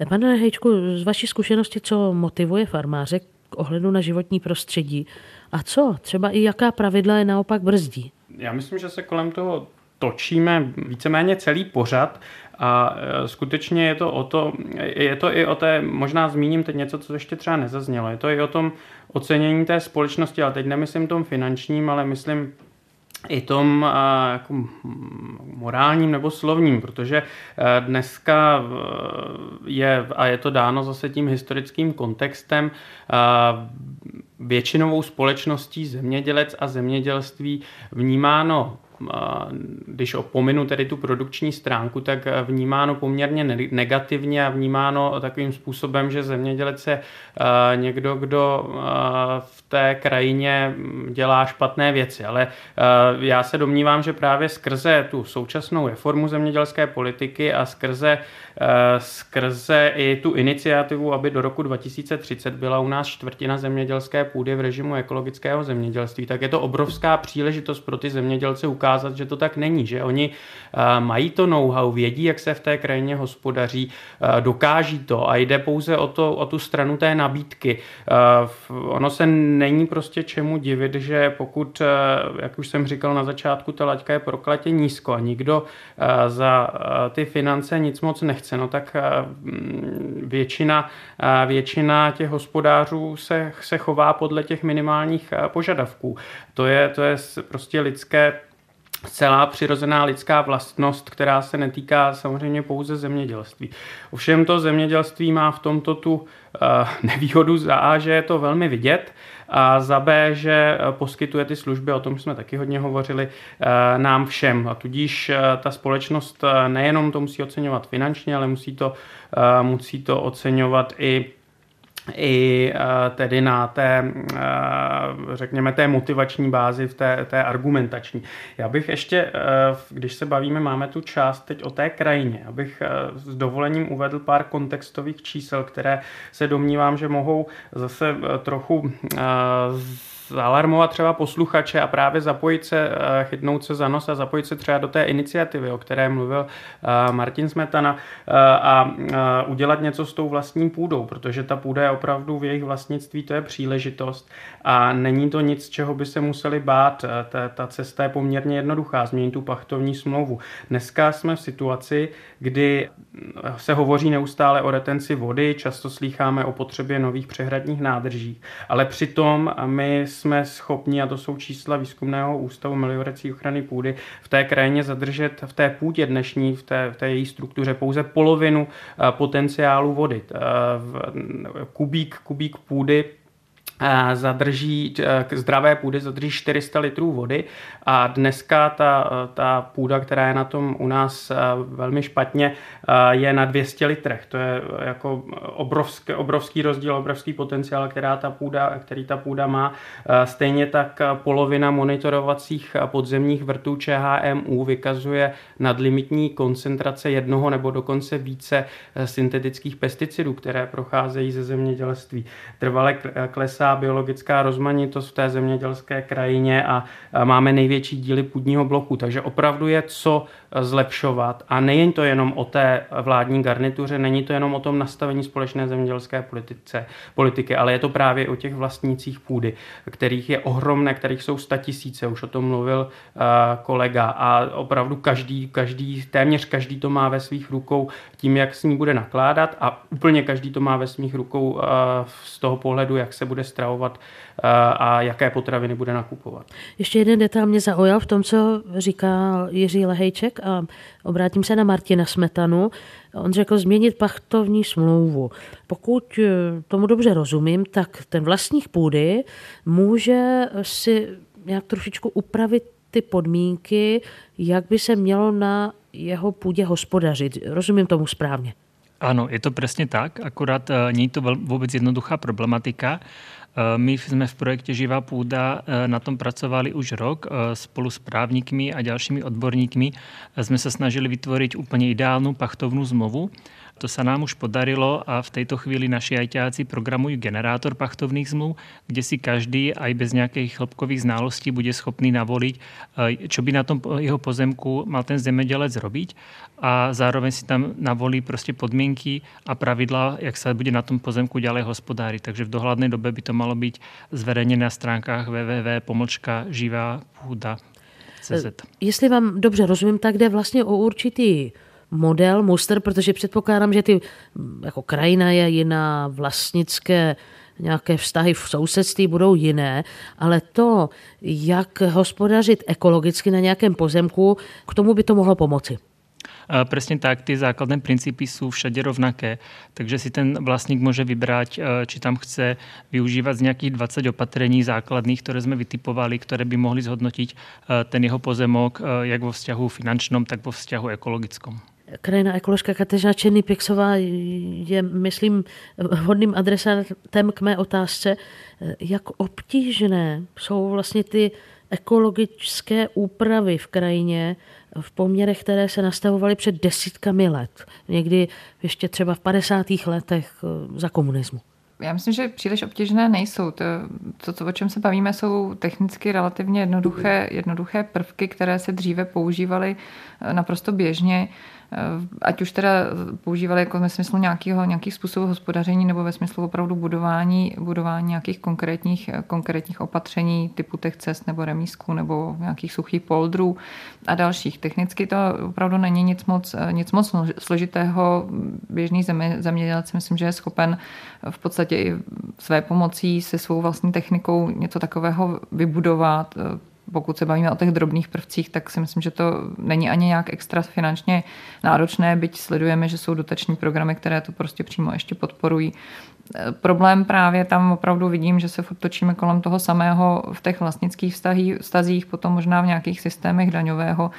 Pane Hejčku, z vaší zkušenosti, co motivuje farmáře k ohledu na životní prostředí a co? Třeba i jaká pravidla je naopak brzdí? Já myslím, že se kolem toho točíme víceméně celý pořad a eh, skutečně je to o to, je to i o té, možná zmíním teď něco, co ještě třeba nezaznělo, je to i o tom ocenění té společnosti, ale teď nemyslím tom finančním, ale myslím i tom jako morálním nebo slovním, protože dneska je, a je to dáno zase tím historickým kontextem, většinovou společností zemědělec a zemědělství vnímáno když opominu tedy tu produkční stránku, tak vnímáno poměrně negativně a vnímáno takovým způsobem, že zemědělec je někdo, kdo v té krajině dělá špatné věci. Ale já se domnívám, že právě skrze tu současnou reformu zemědělské politiky a skrze, skrze i tu iniciativu, aby do roku 2030 byla u nás čtvrtina zemědělské půdy v režimu ekologického zemědělství, tak je to obrovská příležitost pro ty zemědělce ukázat, že to tak není, že oni eh, mají to know-how, vědí, jak se v té krajině hospodaří, eh, dokáží to a jde pouze o, to, o tu stranu té nabídky. Eh, ono se není prostě čemu divit, že pokud, jak už jsem říkal na začátku, ta laťka je proklatě nízko a nikdo za ty finance nic moc nechce, no tak většina, většina těch hospodářů se, se chová podle těch minimálních požadavků. To je, to je prostě lidské celá přirozená lidská vlastnost, která se netýká samozřejmě pouze zemědělství. Ovšem to zemědělství má v tomto tu nevýhodu za A, že je to velmi vidět, a za B, že poskytuje ty služby, o tom jsme taky hodně hovořili, uh, nám všem. A tudíž uh, ta společnost nejenom to musí oceňovat finančně, ale musí to, musí to oceňovat i i eh, tedy na té, eh, řekněme, té motivační bázi, v té, té argumentační. Já bych ještě, eh, když se bavíme, máme tu část teď o té krajině, abych s dovolením uvedl pár kontextových čísel, které se domnívám, že mohou zase trochu zalarmovat třeba posluchače a právě zapojit se, eh, chytnout se za nos a zapojit se třeba do té iniciativy, o které mluvil eh, Martin Smetana eh, a udělat něco s tou vlastní půdou, protože ta půda je opravdu v jejich vlastnictví, to je příležitost a není to nic, čeho by se museli bát. Ta, ta cesta je poměrně jednoduchá, změnit tu pachtovní smlouvu. Dneska jsme v situaci, kdy se hovoří neustále o retenci vody, často slýcháme o potřebě nových přehradních nádrží, ale přitom my jsme schopni, a to jsou čísla výzkumného ústavu meliorací ochrany půdy, v té krajině zadržet v té půdě dnešní, v té, v té její struktuře pouze polovinu eh, potenciálu vody. Eh, kubík, kubík půdy zadrží, zdravé půdy zadrží 400 litrů vody a dneska ta, ta půda, která je na tom u nás velmi špatně, je na 200 litrech. To je jako obrovský, obrovský rozdíl, obrovský potenciál, která ta půda, který ta půda má. Stejně tak polovina monitorovacích podzemních vrtů ČHMU vykazuje nadlimitní koncentrace jednoho nebo dokonce více syntetických pesticidů, které procházejí ze zemědělství. Trvale klesá biologická rozmanitost v té zemědělské krajině a máme největší díly půdního bloku, takže opravdu je co zlepšovat. A nejen to jenom o té vládní garnituře, není to jenom o tom nastavení společné zemědělské politice, politiky, ale je to právě o těch vlastnících půdy, kterých je ohromné, kterých jsou tisíce, už o tom mluvil uh, kolega a opravdu každý, každý, téměř každý to má ve svých rukou tím, jak s ní bude nakládat a úplně každý to má ve svých rukou uh, z toho pohledu, jak se bude stravovat uh, a jaké potraviny bude nakupovat. Ještě jeden detail mě zaujal v tom, co říká Jiří Lehejček, a obrátím se na Martina Smetanu. On řekl změnit pachtovní smlouvu. Pokud eh, tomu dobře rozumím, tak ten vlastník půdy může si nějak trošičku upravit ty podmínky, jak by se mělo na jeho půdě hospodařit. Rozumím tomu správně. Ano, je to přesně tak, akorát uh, není to vůbec jednoduchá problematika. Eh, my jsme v projekte Živá půda eh, na tom pracovali už rok eh, spolu s právníkmi a dalšími odborníkmi. Jsme se snažili vytvoriť úplně ideálnu pachtovnú zmluvu, to sa nám už podarilo a v tejto chvíli naši ajťáci programujú generátor pachtovných zmluv, kde si každý aj bez nejakých hĺbkových znalostí bude schopný navoliť, čo by na tom jeho pozemku mal ten zemedělec robiť a zároveň si tam navolí prostě podmienky a pravidla, jak sa bude na tom pozemku ďalej hospodáriť. Takže v dohľadnej dobe by to malo byť zverejnené na stránkách www.živapůda.cz. Jestli vám dobře rozumím, tak jde vlastně o určitý model, muster, protože předpokládám, že ty jako krajina je jiná, vlastnické nějaké vztahy v sousedství budou jiné, ale to, jak hospodařit ekologicky na nějakém pozemku, k tomu by to mohlo pomoci. Presne tak, ty základné princípy sú všade rovnaké, takže si ten vlastník môže vybrať, e, či tam chce využívať z nejakých 20 opatrení základných, ktoré sme vytipovali, ktoré by mohli zhodnotiť e, ten jeho pozemok, e, jak vo vzťahu finančnom, tak vo vzťahu ekologickom krajina ekoložka Kateřina Černý Pixová je, myslím, vhodným adresátem k mé otázce, jak obtížné jsou vlastně ty ekologické úpravy v krajině v poměrech, které se nastavovaly před desítkami let. Někdy ještě třeba v 50. letech eh, za komunismu. Já myslím, že příliš obtížné nejsou. To, to, to, o čem se bavíme, jsou technicky relativně jednoduché, jednoduché prvky, které se dříve používaly eh, naprosto běžně ať už teda používali jako ve smyslu nějakého, nějakých způsobů hospodaření nebo ve smyslu opravdu budování, budování nějakých konkrétních, konkrétních opatření typu těch cest nebo remísků nebo nějakých suchých poldrů a dalších. Technicky to opravdu není nic moc, nic moc složitého. Běžný zemědělec myslím, že je schopen v podstatě i své pomocí se svou vlastní technikou něco takového vybudovat, pokud se bavíme o těch drobných prvcích, tak si myslím, že to není ani nějak extra finančně náročné, byť sledujeme, že jsou dotační programy, které to prostě přímo ještě podporují. E, problém právě tam opravdu vidím, že se furt točíme kolem toho samého v těch vlastnických vztazích, potom možná v nějakých systémech daňového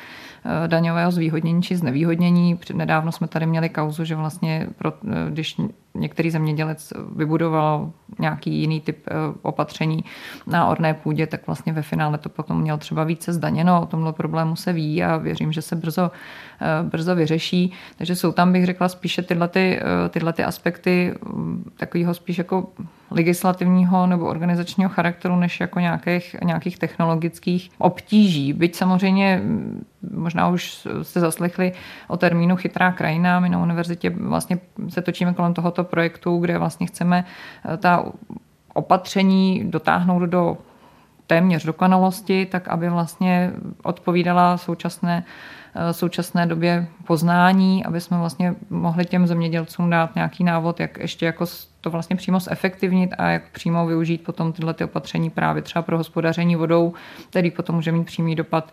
daňového zvýhodnění či znevýhodnění. Nedávno jsme tady měli kauzu, že vlastně pro, eh, když některý zemědělec vybudoval nějaký jiný typ eh, opatření na orné půdě, tak vlastně ve finále to potom měl třeba více zdaněno. O tomhle problému se ví a věřím, že se brzo, brzo vyřeší. Takže jsou tam, bych řekla, spíše tyhle, ty, tyhle ty aspekty mm, takového spíš jako legislativního nebo organizačního charakteru, než jako nějakých, nějakých technologických obtíží. Byť samozřejmě, možná už jste zaslechli o termínu Chytrá krajina, my na univerzitě vlastně se točíme kolem tohoto projektu, kde vlastně chceme eh, ta opatření dotáhnout do téměř dokonalosti, tak aby vlastně odpovídala současné Eh, současné době poznání, aby jsme vlastně mohli těm zemědělcům dát nějaký návod, jak ještě jako to vlastně přímo zefektivnit a jak přímo využít potom tyhle ty opatření právě třeba pro hospodaření vodou, který potom může mít přímý dopad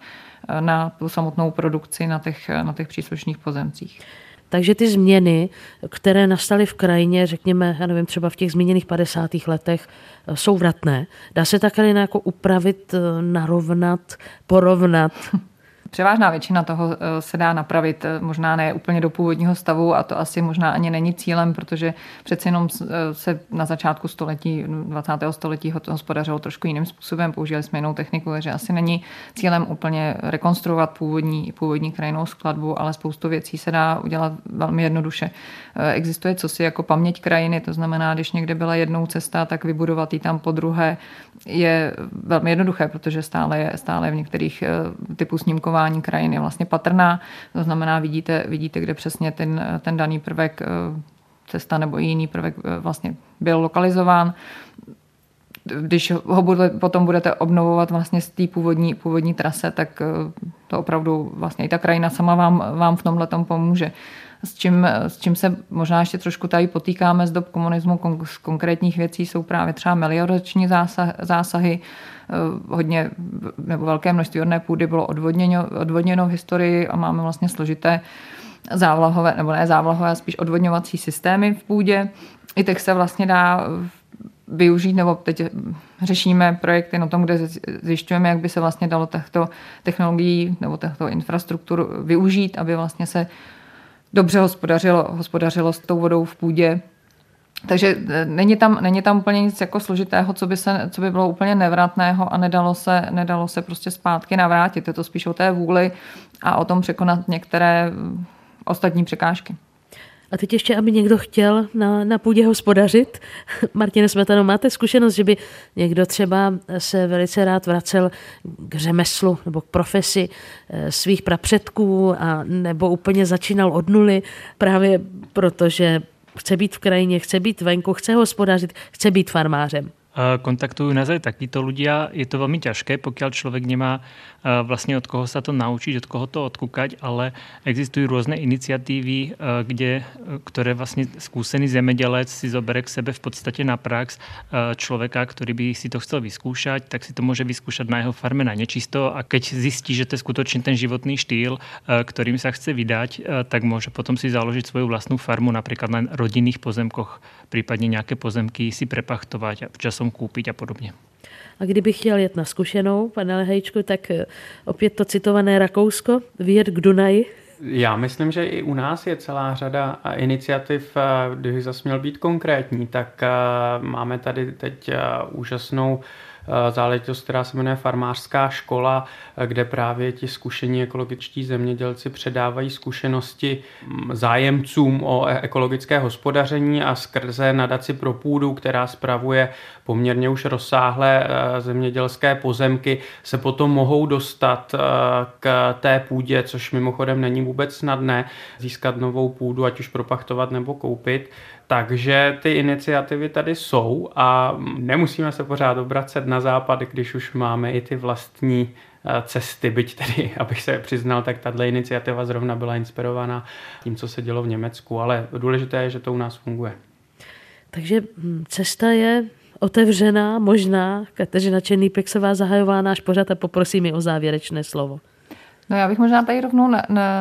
eh, na tu samotnou produkci na těch, na těch příslušných pozemcích. Takže ty změny, které nastaly v krajině, řekněme, já nevím, třeba v těch zmíněných 50. letech, eh, jsou vratné. Dá se ta krajina jako upravit, narovnat, porovnat? Převážná většina toho eh, se dá napravit, eh, možná ne úplně do původního stavu a to asi možná ani není cílem, protože přeci jenom se na začátku století, 20. století hospodařilo trošku jiným způsobem, použili jsme jinou techniku, takže asi není cílem úplně rekonstruovat původní, původní krajinou skladbu, ale spoustu věcí se dá udělat velmi jednoduše. Existuje cosi jako paměť krajiny, to znamená, když někde byla jednou cesta, tak vybudovat ji tam po druhé je velmi jednoduché, protože stále je, stále v některých eh, typů snímkování krajiny vlastně patrná. To znamená, vidíte, vidíte kde přesně ten, ten daný prvek eh, cesta nebo jiný prvek eh, vlastně byl lokalizován. Když ho bude, potom budete obnovovat vlastně z té původní, původní trase, tak to opravdu vlastně i ta krajina sama vám, vám v tomhle tom pomůže s čím, s čím se možná ještě trošku tady potýkáme z dob komunismu z konkrétních věcí, jsou právě třeba meliorační zásah, zásahy, eh, hodně nebo velké množství odné půdy bylo odvodněno, odvodněno v historii a máme vlastně složité závlahové, nebo ne závlahové, spíš odvodňovací systémy v půdě. I tak se vlastně dá využít, nebo teď řešíme projekty na tom, kde zjišťujeme, jak by se vlastně dalo těchto technologií nebo těchto infrastruktur využít, aby vlastně se dobře hospodařilo, hospodařilo s tou vodou v půdě. Takže e, není tam, není tam úplně nic jako složitého, co by, se, co by bylo úplně nevratného a nedalo se, nedalo se prostě zpátky navrátit. Je to spíš o té vůli a o tom překonat některé ostatní překážky. A teď ještě, aby někdo chtěl na, na půdě hospodařit. Martine Smetano, máte zkušenost, že by někdo třeba se velice rád vracel k řemeslu nebo k profesi eh, svých prapředků a nebo úplně začínal od nuly právě protože chce být v krajině, chce být venku, chce hospodařit, chce být farmářem kontaktujú nás aj takíto ľudia. Je to veľmi ťažké, pokiaľ človek nemá vlastne od koho sa to naučiť, od koho to odkúkať, ale existujú rôzne iniciatívy, kde, ktoré vlastne skúsený zemedelec si zobere k sebe v podstate na prax človeka, ktorý by si to chcel vyskúšať, tak si to môže vyskúšať na jeho farme na nečisto a keď zistí, že to je skutočne ten životný štýl, ktorým sa chce vydať, tak môže potom si založiť svoju vlastnú farmu napríklad na rodinných pozemkoch, prípadne nejaké pozemky si prepachtovať a časom potom koupit a podobně. A kdybych chtěl jet na zkušenou, pane Lehejčku, tak eh, opět to citované Rakousko, vyjet k Dunaji. Já myslím, že i u nás je celá řada iniciativ, eh, kdybych zase měl být konkrétní, tak eh, máme tady teď úžasnou Eh, záležitost, která se jmenuje Farmářská škola, eh, kde právě ti zkušení ekologičtí zemědělci předávají zkušenosti mm, zájemcům o e- ekologické hospodaření a skrze nadaci pro půdu, která spravuje poměrně už rozsáhlé eh, zemědělské pozemky, se potom mohou dostat k té půdě, což mimochodem není vůbec snadné, získat novou půdu, ať už propachtovat nebo koupit. Takže ty iniciativy tady jsou a nemusíme se pořád obracet na západ, když už máme i ty vlastní eh, cesty, byť tedy, abych se přiznal, tak tato iniciativa zrovna byla inspirovaná tím, co se dělo v Německu, ale důležité je, že to u nás funguje. Takže hm, cesta je otevřená, možná. Kateřina Černý-Pexová zahajová náš pořad a poprosím mi o závěrečné slovo. No já bych možná tady rovnou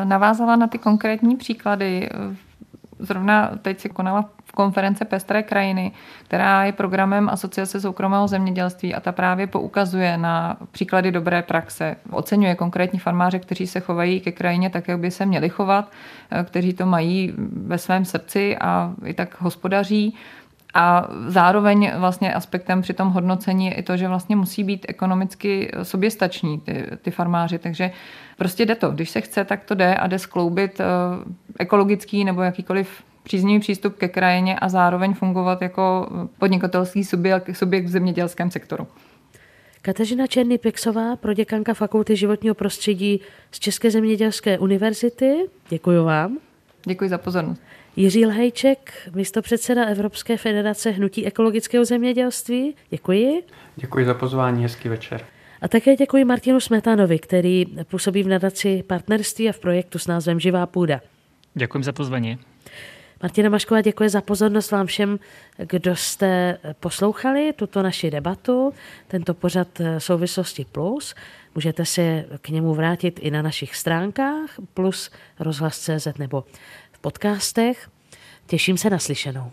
navázala na ty konkrétní příklady. Zrovna teď se konala konference Pestré krajiny, která je programem Asociace soukromého zemědělství a ta právě poukazuje na příklady dobré praxe. Oceňuje konkrétní farmáře, kteří se chovají ke krajině tak, jak by se měli chovat, eh, kteří to mají ve svém srdci a i tak hospodaří. A zároveň vlastně aspektem při tom hodnocení je i to, že vlastně musí být ekonomicky soběstační ty, ty farmáři. Takže prostě jde to. Když se chce, tak to jde a jde skloubit eh, ekologický nebo jakýkoliv příznivý přístup ke krajině a zároveň fungovat jako podnikatelský subjekt, subjekt v zemědělském sektoru. Kateřina Černý Pexová, proděkanka Fakulty životního prostředí z České zemědělské univerzity. Děkuji vám. Děkuji za pozornost. Jiří Lhejček, místopředseda Evropské federace Hnutí ekologického zemědělství. Děkuji. Děkuji za pozvání, hezký večer. A také děkuji Martinu Smetanovi, který působí v nadaci partnerství a v projektu s názvem Živá půda. Děkuji za pozvání. Martina Mašková děkuje za pozornost vám všem, kdo jste poslouchali tuto naši debatu, tento pořad Souvislosti Plus. Můžete se k němu vrátit i na našich stránkách plus rozhlas.cz nebo podcastech. Těším se na slyšenou.